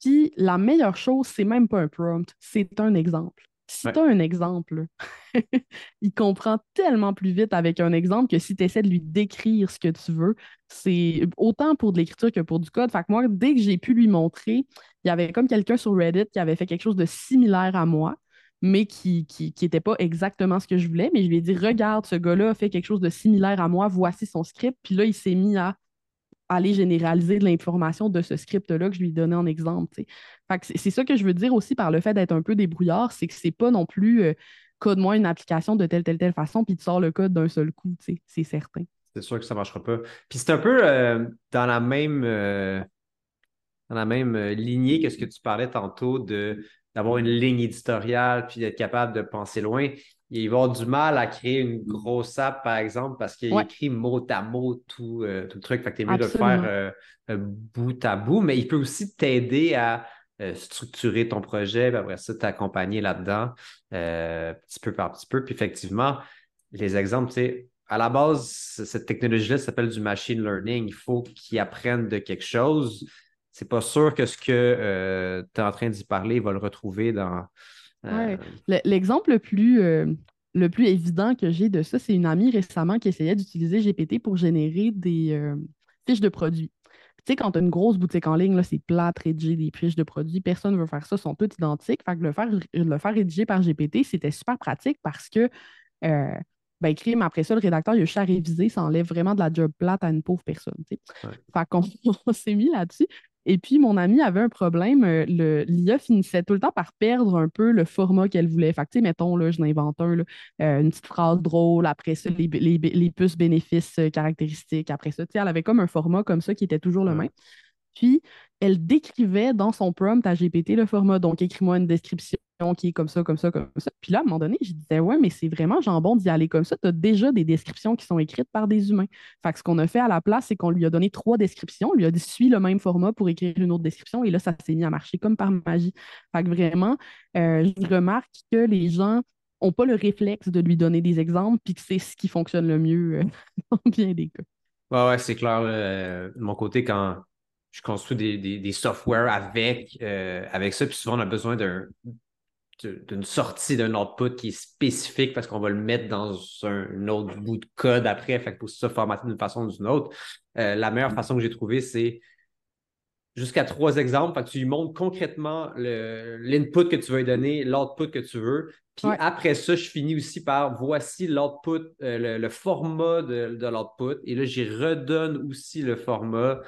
Puis la meilleure chose, c'est même pas un prompt, c'est un exemple. Si Ouais. tu as un exemple, il comprend tellement plus vite avec un exemple que si tu essaies de lui décrire ce que tu veux, c'est autant pour de l'écriture que pour du code. Fait que moi, dès que j'ai pu lui montrer, il y avait comme quelqu'un sur Reddit qui avait fait quelque chose de similaire à moi, mais qui qui, qui pas exactement ce que je voulais. Mais je lui ai dit, regarde, ce gars-là a fait quelque chose de similaire à moi, voici son script. Puis là, il s'est mis à aller généraliser de l'information de ce script-là que je lui donnais en exemple. c'est ça que je veux dire aussi par le fait d'être un peu débrouillard, c'est que c'est pas non plus euh, code-moi une application de telle, telle, telle façon, puis tu sors le code d'un seul coup, c'est certain. C'est sûr que ça ne marchera pas. Puis c'est un peu euh, dans la même, euh, dans la même lignée que ce que tu parlais tantôt d'avoir une ligne éditoriale puis d'être capable de penser loin. Il va avoir du mal à créer une grosse app, par exemple, parce qu'il Ouais. écrit mot à mot tout, euh, tout le truc. Fait que t'es mieux de le faire euh, euh, bout à bout, mais il peut aussi t'aider à structurer ton projet, puis après ça, t'accompagner là-dedans, petit peu par petit peu. Puis effectivement, les exemples, tu sais, à la base, cette technologie-là s'appelle du machine learning. Il faut qu'ils apprennent de quelque chose. C'est pas sûr que ce que tu es en train d'y parler va le retrouver dans. Euh, Ouais. Le- L'exemple le plus, euh, le plus évident que j'ai de ça, c'est une amie récemment qui essayait d'utiliser GPT pour générer des euh, fiches de produits. Tu sais, quand tu as une grosse boutique en ligne, c'est plate, rédiger des fiches de produits. Personne ne veut faire ça, sont toutes identiques. Fait que le faire, le faire rédiger par GPT, c'était super pratique parce que, euh, ben, crime, après ça, le rédacteur, il a juste à réviser, ça enlève vraiment de la job plate à une pauvre personne. Ouais. Fait qu'on on s'est mis là-dessus. Et puis, mon ami avait un problème. euh, L'IA finissait tout le temps par perdre un peu le format qu'elle voulait. Fait que, tu sais, mettons, là, je n'invente un, là, euh, une petite phrase drôle, après ça, les, les- les puces bénéfices euh, caractéristiques, après ça, tu sais, elle avait comme un format comme ça qui était toujours le même. Puis, elle décrivait dans son prompt à GPT le format. Donc, écris-moi une description qui est comme ça, comme ça, comme ça. Puis là, à un moment donné, je disais, ouais, mais c'est vraiment jambon d'y aller comme ça. Tu as déjà des descriptions qui sont écrites par des humains. Fait que ce qu'on a fait à la place, c'est qu'on lui a donné trois descriptions. On lui a dit, suis le même format pour écrire une autre description. Et là, ça s'est mis à marcher comme par magie. Fait que vraiment, euh, je remarque que les gens n'ont pas le réflexe de lui donner des exemples, puis que c'est ce qui fonctionne le mieux euh, dans bien des cas. Ouais, ouais, c'est clair. euh, de mon côté, quand je construis des, des, softwares avec, avec ça, puis souvent on a besoin d'un- d'une sortie d'un output qui est spécifique parce qu'on va le mettre dans un, autre bout de code après. Fait qu'il faut ça formater d'une façon ou d'une autre. Euh, la meilleure façon que j'ai trouvée, c'est jusqu'à trois exemples. Fait que tu lui montres concrètement l'input que tu veux donner, l'output que tu veux. Puis Ouais. après ça, je finis aussi par voici l'output, euh, le, le format de, de l'output. Et là, j'y redonne aussi le format.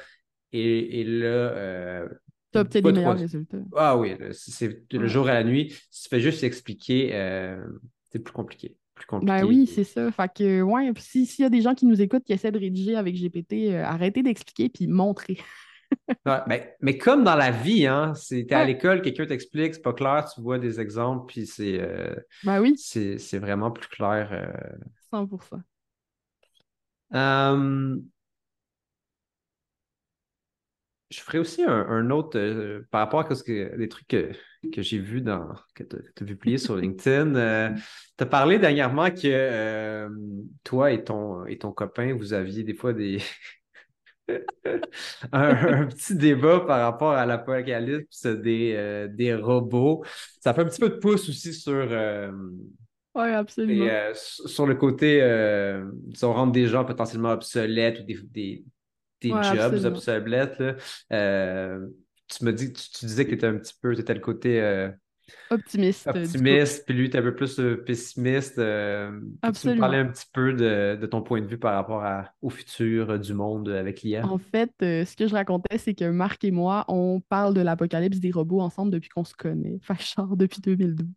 Et, et là, euh, Tu as obtenu pas les meilleurs résultats. Ah oui, c'est- le jour à la nuit. Si tu fais juste expliquer, euh, c'est plus compliqué. Plus compliqué. Ben oui, c'est ça. Fait que, ouais, si- s'il y a des gens qui nous écoutent qui essaient de rédiger avec GPT, euh, arrêtez d'expliquer puis montrez. Ouais, ben, mais comme dans la vie, hein, c'est, t'es à Ouais. l'école, quelqu'un t'explique, c'est pas clair, tu vois des exemples, puis c'est, euh, Ben oui, c'est, vraiment plus clair. euh. 100%. Euh, je ferai aussi un, un autre euh, par rapport à ce que, des trucs que, que j'ai vus dans que tu as publié sur LinkedIn. tu as parlé dernièrement que euh, toi et ton, et ton copain, vous aviez des fois des un, un petit débat par rapport à l'apocalypse des, euh, des robots. Ça fait un petit peu de pouce aussi sur, euh, Oui, absolument. Et euh, sur le côté, euh, on rendre des gens potentiellement obsolètes ou des, des, Ouais, jobs absolument. obsolètes, là, euh, tu me dis, tu, tu disais que tu étais un petit peu, tu étais le côté euh, Optimiste optimiste, puis lui, tu es un peu plus euh, pessimiste. euh, peux-tu me parler Absolument. un petit peu de, de ton point de vue par rapport à- au futur du monde avec l'IA? En fait, ce que je racontais, c'est que Marc et moi, on parle de l'apocalypse des robots ensemble depuis qu'on se connaît. Que genre depuis 2012.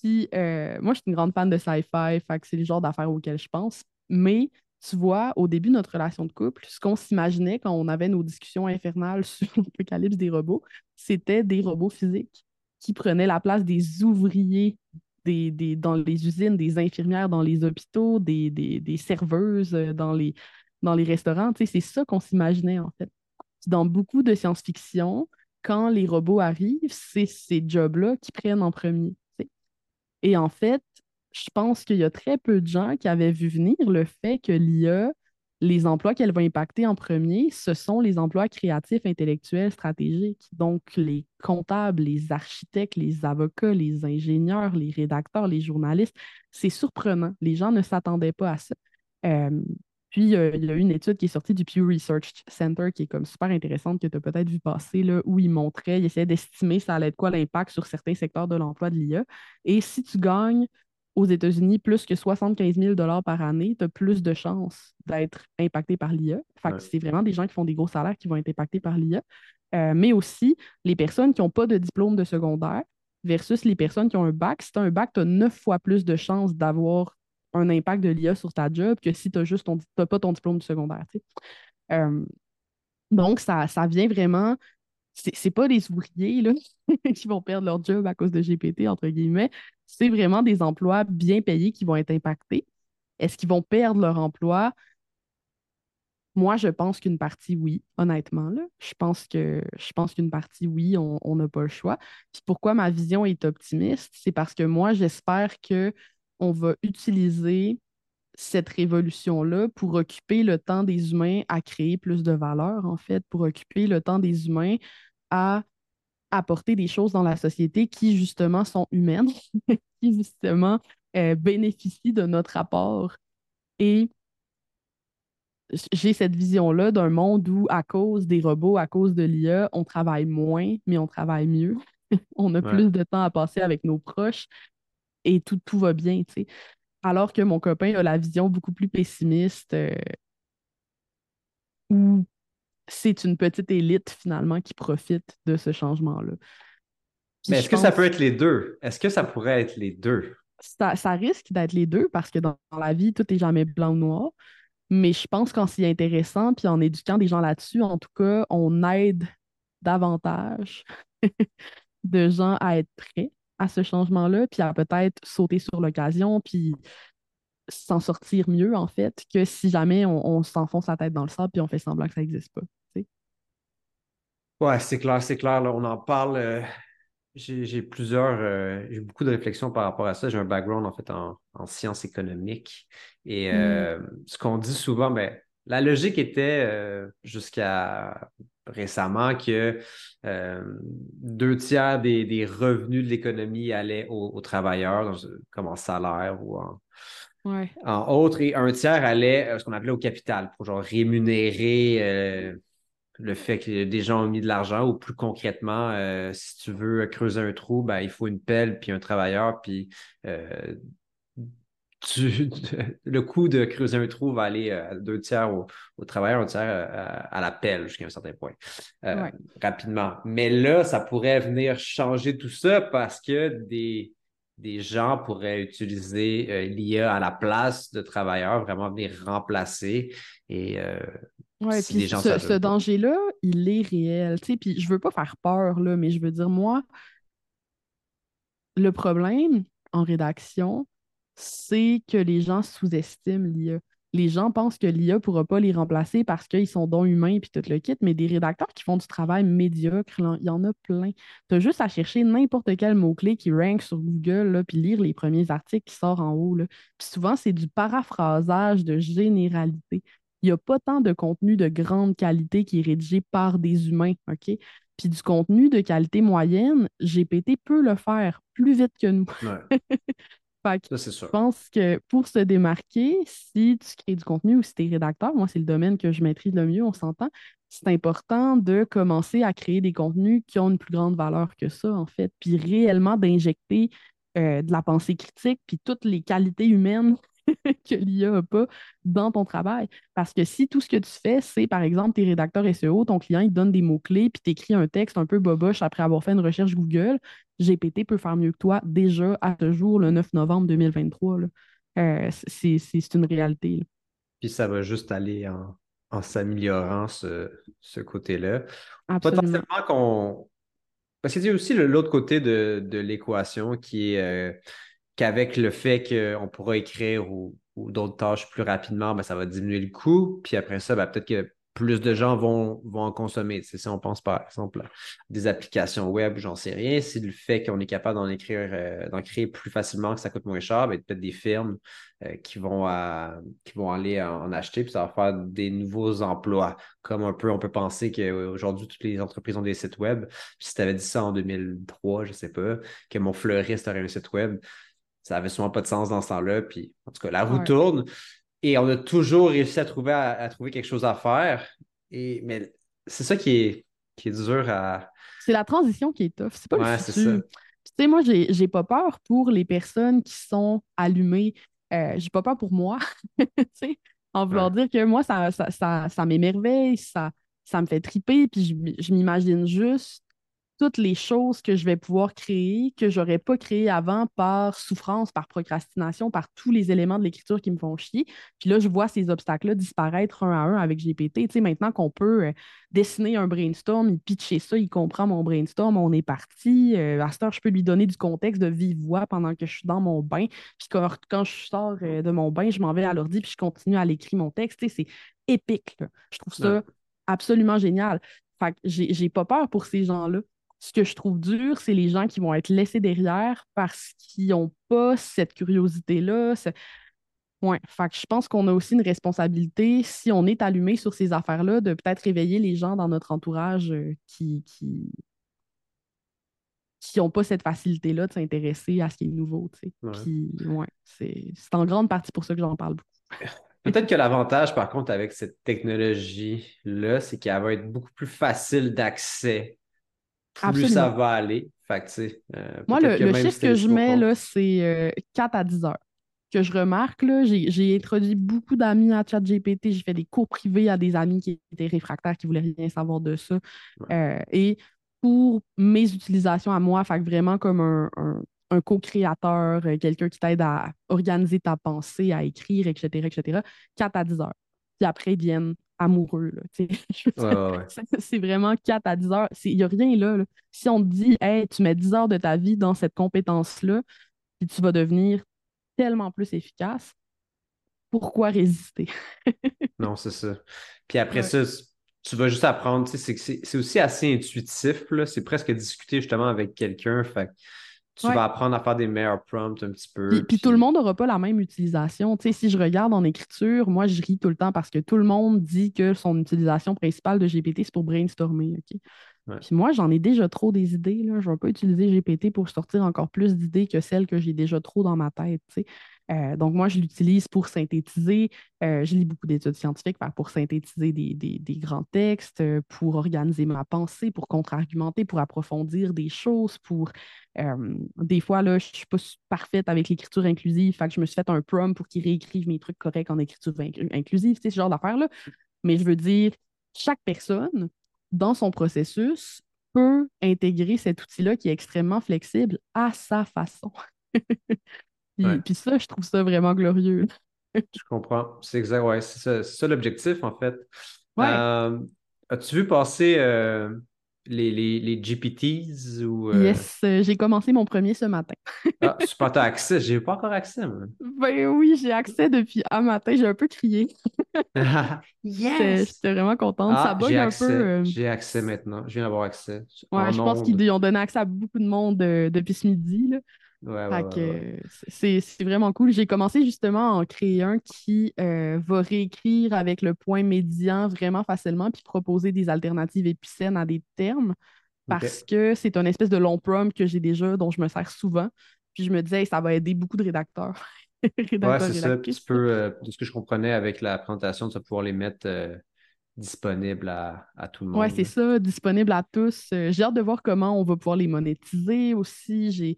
Puis euh, moi, je suis une grande fan de sci-fi, fait que c'est le genre d'affaires auxquelles je pense. Mais tu vois, au début de notre relation de couple, ce qu'on s'imaginait quand on avait nos discussions infernales sur l'apocalypse des robots, c'était des robots physiques qui prenaient la place des ouvriers dans les usines, des infirmières dans les hôpitaux, des, serveuses euh, dans les, restaurants. C'est ça qu'on s'imaginait en fait. Dans beaucoup de science-fiction, quand les robots arrivent, c'est ces jobs-là qui prennent en premier. tu. Et en fait, je pense qu'il y a très peu de gens qui avaient vu venir le fait que l'IA, les emplois qu'elle va impacter en premier, ce sont les emplois créatifs, intellectuels, stratégiques. Donc, les comptables, les architectes, les avocats, les ingénieurs, les rédacteurs, les journalistes. C'est surprenant. Les gens ne s'attendaient pas à ça. Euh, puis, euh, il y a une étude qui est sortie du Pew Research Center qui est comme super intéressante, que tu as peut-être vu passer, là, où il montrait, il essayait d'estimer ça allait être quoi l'impact sur certains secteurs de l'emploi de l'IA. Et si tu gagnes aux États-Unis plus que 75 000 par année, tu as plus de chances d'être impacté par l'IA. Fait que Ouais. c'est vraiment des gens qui font des gros salaires qui vont être impactés par l'IA. Euh, mais aussi les personnes qui n'ont pas de diplôme de secondaire versus les personnes qui ont un bac. Si tu as un bac, tu as neuf fois plus de chances d'avoir un impact de l'IA sur ta job que si tu n'as juste ton, pas ton diplôme du secondaire. Euh, donc, ça, ça vient vraiment. C'est pas des ouvriers là, qui vont perdre leur job à cause de GPT, entre guillemets. C'est vraiment des emplois bien payés qui vont être impactés. Est-ce qu'ils vont perdre leur emploi? Moi, je pense qu'une partie, oui, honnêtement. Je pense qu'une partie, oui, on on n'a pas le choix. Puis pourquoi ma vision est optimiste? C'est parce que moi, j'espère que on va utiliser cette révolution-là pour occuper le temps des humains à créer plus de valeur, en fait, pour occuper le temps des humains à apporter des choses dans la société qui, justement, sont humaines, qui, justement, euh, bénéficient de notre apport. Et j'ai cette vision-là d'un monde où, à cause des robots, à cause de l'IA, on travaille moins, mais on travaille mieux. on a Ouais. plus de temps à passer avec nos proches et tout, tout va bien, tu sais. Alors que mon copain a la vision beaucoup plus pessimiste, euh, où c'est une petite élite finalement qui profite de ce changement-là. Mais est-ce que ça peut être les deux? Est-ce que ça pourrait être les deux? ça, ça risque d'être les deux parce que dans, dans la vie, tout est jamais blanc ou noir. Mais je pense qu'en s'y intéressant puis en éduquant des gens là-dessus, en tout cas, on aide davantage de gens à être prêts à ce changement-là, puis à peut-être sauter sur l'occasion, puis s'en sortir mieux, en fait, que si jamais on, on s'enfonce la tête dans le sable puis on fait semblant que ça n'existe pas. sais. Ouais, c'est clair, c'est clair. là, on en parle. euh, j'ai plusieurs, euh, j'ai beaucoup de réflexions par rapport à ça. J'ai un background en fait en, en sciences économiques. Et Mm. euh, ce qu'on dit souvent, ben, la logique était jusqu'à récemment que euh, deux tiers des, des revenus de l'économie allaient aux, aux travailleurs, comme en salaire ou en, Ouais. en autre, et un tiers allait à ce qu'on appelait au capital, pour genre rémunérer euh, le fait que des gens ont mis de l'argent, ou plus concrètement, euh, si tu veux creuser un trou, ben, il faut une pelle puis un travailleur, puis euh, tu- le coût de creuser un trou va aller euh, deux tiers au, au travailleur, un tiers euh, à, à la pelle jusqu'à un certain point, euh, Ouais. rapidement. Mais là, ça pourrait venir changer tout ça parce que des, des gens pourraient utiliser euh, l'IA à la place de travailleurs, vraiment venir remplacer. Et euh, Ouais, si puis les gens ce, ce danger-là, il est réel. Tu sais, puis je veux pas faire peur, là, mais je veux dire, moi, le problème en rédaction, c'est que les gens sous-estiment l'IA. Les gens pensent que l'IA ne pourra pas les remplacer parce qu'ils sont dons humains puis tout le kit, mais des rédacteurs qui font du travail médiocre, il y en a plein. Tu as juste à chercher n'importe quel mot-clé qui rank sur Google, puis lire les premiers articles qui sortent en haut. là. Puis souvent, c'est du paraphrasage de généralité. Il n'y a pas tant de contenu de grande qualité qui est rédigé par des humains, OK? Puis du contenu de qualité moyenne, GPT peut le faire plus vite que nous. Ouais. Fait que Ça, je pense que pour se démarquer, si tu crées du contenu ou si tu es rédacteur, moi, c'est le domaine que je maîtrise le mieux, on s'entend, c'est important de commencer à créer des contenus qui ont une plus grande valeur que ça, en fait, puis réellement d'injecter euh, de la pensée critique, puis toutes les qualités humaines que l'IA n'a pas dans ton travail. Parce que si tout ce que tu fais, c'est, par exemple, tes rédacteurs SEO, ton client, il te donne des mots-clés, puis tu écris un texte un peu boboche après avoir fait une recherche Google, GPT peut faire mieux que toi déjà à ce jour, le 9 novembre 2023. là. Euh, c'est une réalité. là. Puis ça va juste aller en, en s'améliorant ce, ce côté-là. Potentiellement qu'on. Parce qu'il y a aussi l'autre côté de, de l'équation qui est euh, qu'avec le fait qu'on pourra écrire ou, d'autres tâches plus rapidement, ben, ça va diminuer le coût. Puis après ça, ben, peut-être que plus de gens vont, vont en consommer. Sais, si on pense par exemple à des applications web, j'en sais rien. Si le fait qu'on est capable d'en écrire, euh, d'en créer plus facilement, que ça coûte moins cher, ben, peut-être des firmes euh, qui, vont à- qui vont aller en, acheter, puis ça va faire des nouveaux emplois. Comme un peu, on peut penser qu'aujourd'hui, toutes les entreprises ont des sites web. Puis si tu avais dit ça en 2003, je sais pas, que mon fleuriste aurait un site web, ça avait souvent pas de sens dans ce temps-là. Puis en tout cas, la roue Ouais. tourne et on a toujours réussi à trouver, à, à trouver quelque chose à faire. Et, mais c'est ça qui est, qui est dur à. C'est la transition qui est tough. C'est pas Ouais, le futur. ça. Puis, Tu sais, moi, j'ai j'ai pas peur pour les personnes qui sont allumées. Euh, j'ai pas peur pour moi. Tu sais, en vouloir dire que moi, ça, ça, ça, ça m'émerveille, ça, ça me fait triper, puis je, je m'imagine juste toutes les choses que je vais pouvoir créer que j'aurais pas créées avant par souffrance, par procrastination, par tous les éléments de l'écriture qui me font chier. Puis là, je vois ces obstacles-là disparaître un à un avec GPT. Tu sais, maintenant qu'on peut euh, dessiner un brainstorm, il pitcher ça, il comprend mon brainstorm, on est parti. Euh, à cette heure, je peux lui donner du contexte de vive voix pendant que je suis dans mon bain. Puis quand, quand je sors euh, de mon bain, je m'en vais à l'ordi puis je continue à l'écrire mon texte. Tu sais, c'est épique. là. Je trouve ça Ouais. absolument génial. Fait que j'ai pas peur pour ces gens-là. Ce que je trouve dur, c'est les gens qui vont être laissés derrière parce qu'ils n'ont pas cette curiosité-là. ce- Ouais, fait que je pense qu'on a aussi une responsabilité, si on est allumé sur ces affaires-là, de peut-être réveiller les gens dans notre entourage euh, qui, qui, qui n'ont pas cette facilité-là de s'intéresser à ce qui est nouveau. Ouais. Puis, ouais, c'est c'est en grande partie pour ça que j'en parle beaucoup. Peut-être que l'avantage, par contre, avec cette technologie-là, c'est qu'elle va être beaucoup plus facile d'accès. Plus Absolument. ça va aller. Fait que, euh, Moi, le, chiffre si que je mets, là, c'est euh, 4 à 10 heures. Que je remarque, là, j'ai introduit beaucoup d'amis à ChatGPT, j'ai fait des cours privés à des amis qui étaient réfractaires, qui voulaient rien savoir de ça. Ouais. Euh, et pour mes utilisations à moi, fait que vraiment comme un, un- un co-créateur, euh, quelqu'un qui t'aide à organiser ta pensée, à écrire, etc., etc., 4 à 10 heures. Puis après, ils deviennent amoureux, là, Ouais, ouais, c'est- vraiment 4 à 10 heures. Il n'y a rien là, là. Si on te dit, hey, tu mets 10 heures de ta vie dans cette compétence-là, puis tu vas devenir tellement plus efficace, pourquoi résister? Non, c'est ça. Puis après Ouais. ça, tu vas juste apprendre. C'est aussi assez intuitif. C'est presque discuter justement avec quelqu'un. Fait tu Ouais. vas apprendre à faire des meilleurs prompts un petit peu. Puis, puis tout le monde n'aura pas la même utilisation. Tu sais, si je regarde en écriture, moi, je ris tout le temps parce que tout le monde dit que son utilisation principale de GPT, c'est pour brainstormer. OK? Ouais. Puis moi, j'en ai déjà trop des idées. Là. Je ne vais pas utiliser GPT pour sortir encore plus d'idées que celles que j'ai déjà trop dans ma tête. Euh, donc, moi, je l'utilise pour synthétiser. Euh, je lis beaucoup d'études scientifiques pour synthétiser des, grands textes, euh, pour organiser ma pensée, pour contre-argumenter, pour approfondir des choses, pour des fois, là, je ne suis pas parfaite avec l'écriture inclusive, fait je me suis fait un prompt pour qu'il réécrive mes trucs corrects en écriture inclu- inclusive, ce genre d'affaires-là. Mais je veux dire, chaque personne, dans son processus, peut intégrer cet outil-là qui est extrêmement flexible à sa façon. puis, Ouais. puis ça, je trouve ça vraiment glorieux. Je comprends. C'est exact. Ouais, c'est ça, l'objectif, en fait. Ouais. Euh, as-tu vu passer euh, les, les, les GPTs ou. euh, Yes, j'ai commencé mon premier ce matin. Ah, super, t'as accès. J'ai pas encore accès, moi. Ben oui, j'ai accès depuis un matin, j'ai un peu crié. J'étais yes! j'étais vraiment contente. ça Ah, bug un peu. J'ai accès maintenant. Je viens d'avoir accès. Ouais, je pense qu'ils ont donné accès à beaucoup de monde depuis ce midi. Là. Ouais, ouais, ouais, c'est vraiment cool. J'ai commencé justement à en créer un qui euh, va réécrire avec le point médian vraiment facilement puis proposer des alternatives épicènes à des termes parce que c'est un espèce de long prompt que j'ai déjà, dont je me sers souvent. Puis je me disais, ça va aider beaucoup de rédacteurs. ouais, c'est ça. Tu peux, euh, de ce que je comprenais avec la présentation, tu vas pouvoir les mettre euh, disponibles à, tout le monde. Oui, c'est ça, disponibles à tous. J'ai hâte de voir comment on va pouvoir les monétiser aussi.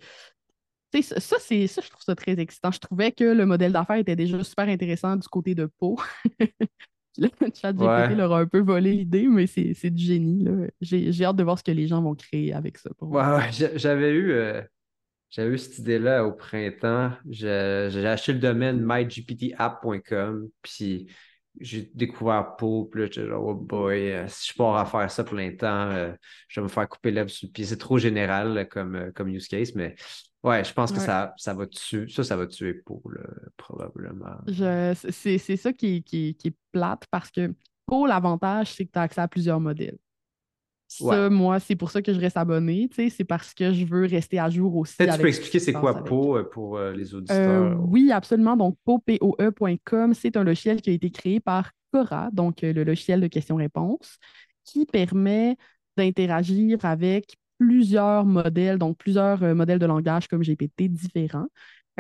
Ça, c'est ça, je trouve ça très excitant. Je trouvais que le modèle d'affaires était déjà super intéressant du côté de Pau. le chat GPT leur a un peu volé l'idée, mais c'est du génie. J'ai hâte de voir ce que les gens vont créer avec ça. ouais, ouais. J'avais eu, j'avais eu cette idée-là au printemps. J'ai acheté le domaine mygptapp.com, puis j'ai découvert Pau, puis là, j'étais genre, oh boy, euh, si je pars à faire ça plein temps, euh, je vais me faire couper l'œuvre sur le pied. C'est trop général comme, euh, comme use case, mais ouais, je pense que ça, ça va tuer, ça, ça va tuer Pau, probablement. C'est ça qui, qui, qui, est plate parce que Pau, l'avantage, c'est que tu as accès à plusieurs modèles. Ça, moi, c'est pour ça que je reste abonné. C'est parce que je veux rester à jour aussi. Peut-être tu peux expliquer c'est quoi PO euh, pour euh, les auditeurs? Euh, oui, absolument. Donc, POE.com, c'est un logiciel qui a été créé par Cora, donc le logiciel de questions-réponses, qui permet d'interagir avec plusieurs modèles, donc plusieurs modèles de langage comme GPT différents.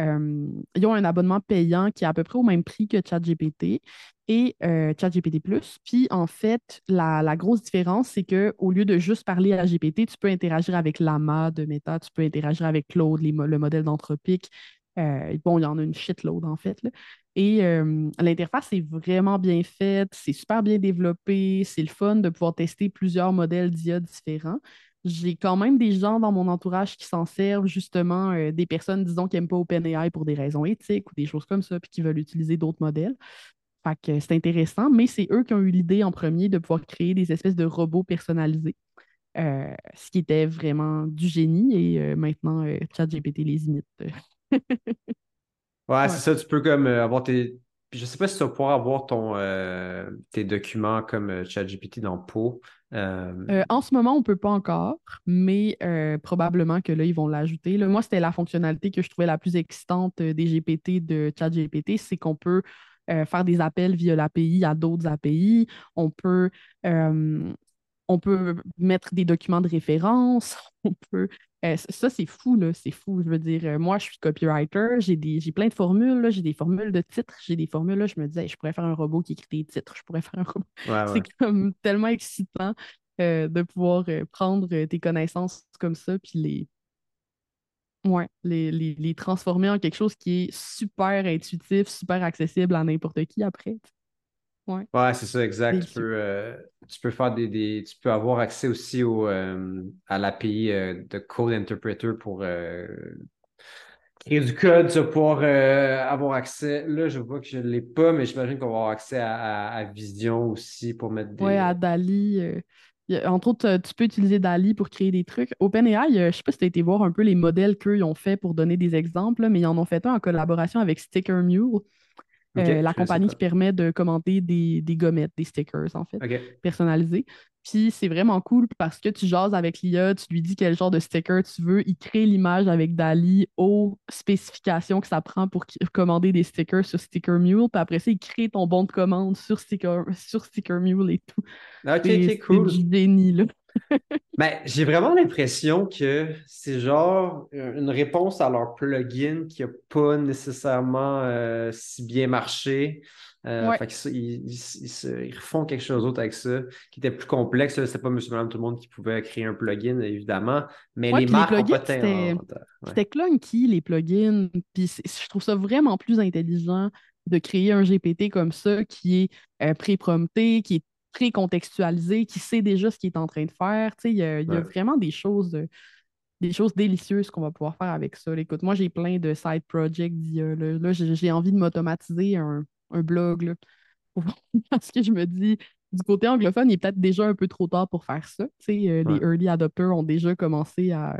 Euh, ils ont un abonnement payant qui est à peu près au même prix que ChatGPT et euh, ChatGPT. Puis en fait, la, grosse différence, c'est qu'au lieu de juste parler à GPT, tu peux interagir avec Lama de Meta, tu peux interagir avec Claude, le modèle d'anthropique. Euh, bon, il y en a une shitload en fait. Et l'interface est vraiment bien faite, c'est super bien développé, c'est le fun de pouvoir tester plusieurs modèles d'IA différents j'ai quand même des gens dans mon entourage qui s'en servent, justement, euh, des personnes, disons, qui n'aiment pas OpenAI pour des raisons éthiques ou des choses comme ça, puis qui veulent utiliser d'autres modèles. Fait que c'est intéressant, mais c'est eux qui ont eu l'idée en premier de pouvoir créer des espèces de robots personnalisés, euh, ce qui était vraiment du génie et euh, maintenant, ChatGPT les imite. ouais, c'est ça, tu peux comme avoir tes. Je sais pas si tu vas pouvoir avoir ton, tes documents comme ChatGPT dans Po. Euh, euh, en ce moment, on ne peut pas encore, mais euh, probablement que là, ils vont l'ajouter. Moi, c'était la fonctionnalité que je trouvais la plus excitante des GPT de ChatGPT, c'est qu'on peut faire des appels via l'API à d'autres API. On peut, on peut mettre des documents de référence. On peut. Ça, c'est fou, là. C'est fou. Je veux dire, moi, je suis copywriter. J'ai des, j'ai plein de formules. J'ai des formules de titres. J'ai des formules. Là, je me disais, je pourrais faire un robot qui écrit des titres. Je pourrais faire un robot. C'est comme tellement excitant de pouvoir prendre tes connaissances comme ça, puis les. Ouais, les, les, transformer en quelque chose qui est super intuitif, super accessible à n'importe qui après. Ouais, c'est ça, exact. Tu peux, euh, tu peux, faire des, Tu peux avoir accès aussi au, euh, à l'API euh, de Code Interpreter pour créer du code. Tu vas pouvoir avoir accès. Là, je vois que je ne l'ai pas, mais j'imagine qu'on va avoir accès à, Vision aussi pour mettre des. Oui, à Dali. Entre autres, tu peux utiliser Dali pour créer des trucs. OpenAI, je ne sais pas si tu as été voir un peu les modèles qu'eux ont fait pour donner des exemples, mais ils en ont fait un en collaboration avec Sticker Mule. Euh, la compagnie qui permet de commenter des, gommettes, des stickers, en fait, personnalisés. Puis c'est vraiment cool parce que tu jases avec l'IA, tu lui dis quel genre de sticker tu veux, il crée l'image avec Dali aux spécifications que ça prend pour commander des stickers sur Sticker Mule. Puis après ça, il crée ton bon de commande sur Sticker, sur sticker Mule et tout. Ok, c'est cool. du déni, là. ben, j'ai vraiment l'impression que c'est genre une réponse à leur plugin qui n'a pas nécessairement euh, si bien marché. Euh, ils, refont quelque chose d'autre avec ça, qui était plus complexe. C'était pas monsieur, madame, tout le monde qui pouvait créer un plugin, évidemment. Mais les marques n'ont pas C'était clunky, les plugins. Puis je trouve ça vraiment plus intelligent de créer un GPT comme ça qui est euh, pré-prompté, qui est pré-contextualisé, qui sait déjà ce qu'il est en train de faire. Il y a, vraiment des choses, des choses délicieuses qu'on va pouvoir faire avec ça. écoute, moi, j'ai plein de side projects Là, j'ai envie de m'automatiser un, blog parce que je me dis, du côté anglophone, il est peut-être déjà un peu trop tard pour faire ça. Euh, les early adopters ont déjà commencé à,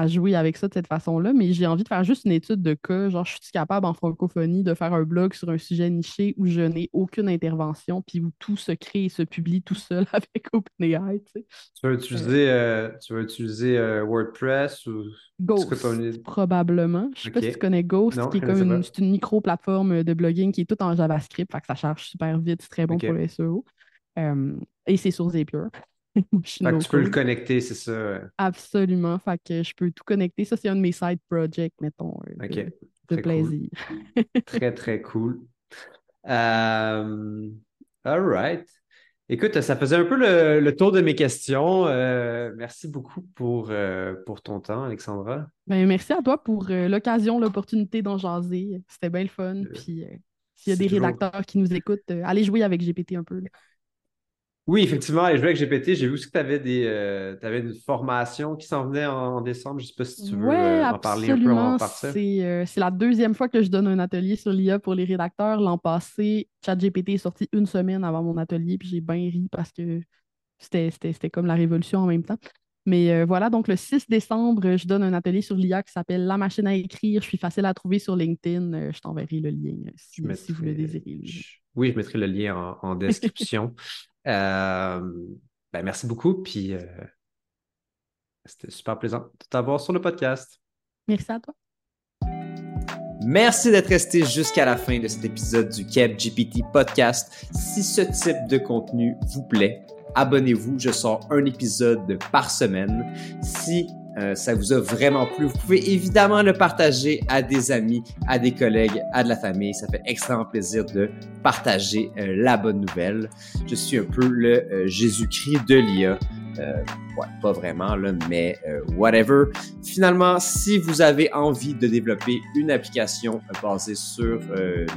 à jouer avec ça de cette façon-là, mais j'ai envie de faire juste une étude de cas. Genre, je suis capable en francophonie de faire un blog sur un sujet niché où je n'ai aucune intervention, puis où tout se crée et se publie tout seul avec OpenAI. Tu, vas utiliser, euh, euh, tu utiliser euh, WordPress ou Ghost, probablement. Je ne sais pas si tu connais Ghost, qui est comme une, une micro-plateforme de blogging qui est toute en JavaScript, fait que ça charge super vite, c'est très bon pour le SEO. et c'est sur Zapier. fait que tu peux le connecter, c'est ça. Absolument. Fait que je peux tout connecter. Ça, c'est un de mes side projects, mettons, de, plaisir. très, très cool. Euh, all right. Écoute, ça faisait un peu le, tour de mes questions. Euh, merci beaucoup pour, euh, pour ton temps, Alexandra. Ben, merci à toi pour l'occasion, l'opportunité d'en jaser. C'était bien le fun. Puis s'il y a des rédacteurs qui nous écoutent, allez jouer avec GPT un peu. Oui, effectivement, et je avec GPT, j'ai vu aussi que tu avais, des, euh, avais une formation qui s'en venait en, décembre. Je ne sais pas si tu veux euh, en parler un peu en partir. Euh, c'est la deuxième fois que je donne un atelier sur l'IA pour les rédacteurs. L'an passé, ChatGPT est sorti une semaine avant mon atelier, puis j'ai bien ri parce que c'était comme la révolution en même temps. Mais voilà, donc le 6 décembre, je donne un atelier sur l'IA qui s'appelle La machine à écrire. Je suis facile à trouver sur LinkedIn. je t'enverrai le lien si, vous le désirez. Oui, je mettrai le lien en description. Euh, ben merci beaucoup. Puis euh, c'était super plaisant de t'avoir sur le podcast. Merci à toi. Merci d'être resté jusqu'à la fin de cet épisode du Keb GPT Podcast. Si ce type de contenu vous plaît, abonnez-vous. Je sors un épisode par semaine. Si euh, ça vous a vraiment plu, vous pouvez évidemment le partager à des amis, à des collègues, à de la famille. Ça fait extrêmement plaisir de partager euh, la bonne nouvelle. Je suis un peu le euh, Jésus-Christ de l'IA. ouais, pas vraiment, là, mais whatever. Finalement, si vous avez envie de développer une application basée sur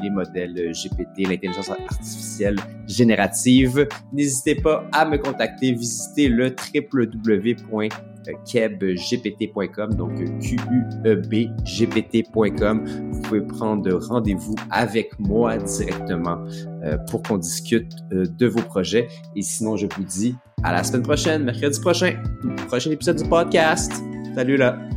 les modèles GPT, l'intelligence artificielle générative, n'hésitez pas à me contacter. Visitez le www kebgpt.com, donc Q-U-E-B-G-P-T.com. Vous pouvez prendre rendez-vous avec moi directement euh, pour qu'on discute euh, de vos projets. Et sinon, je vous dis à la semaine prochaine, mercredi prochain, prochain épisode du podcast. Salut là!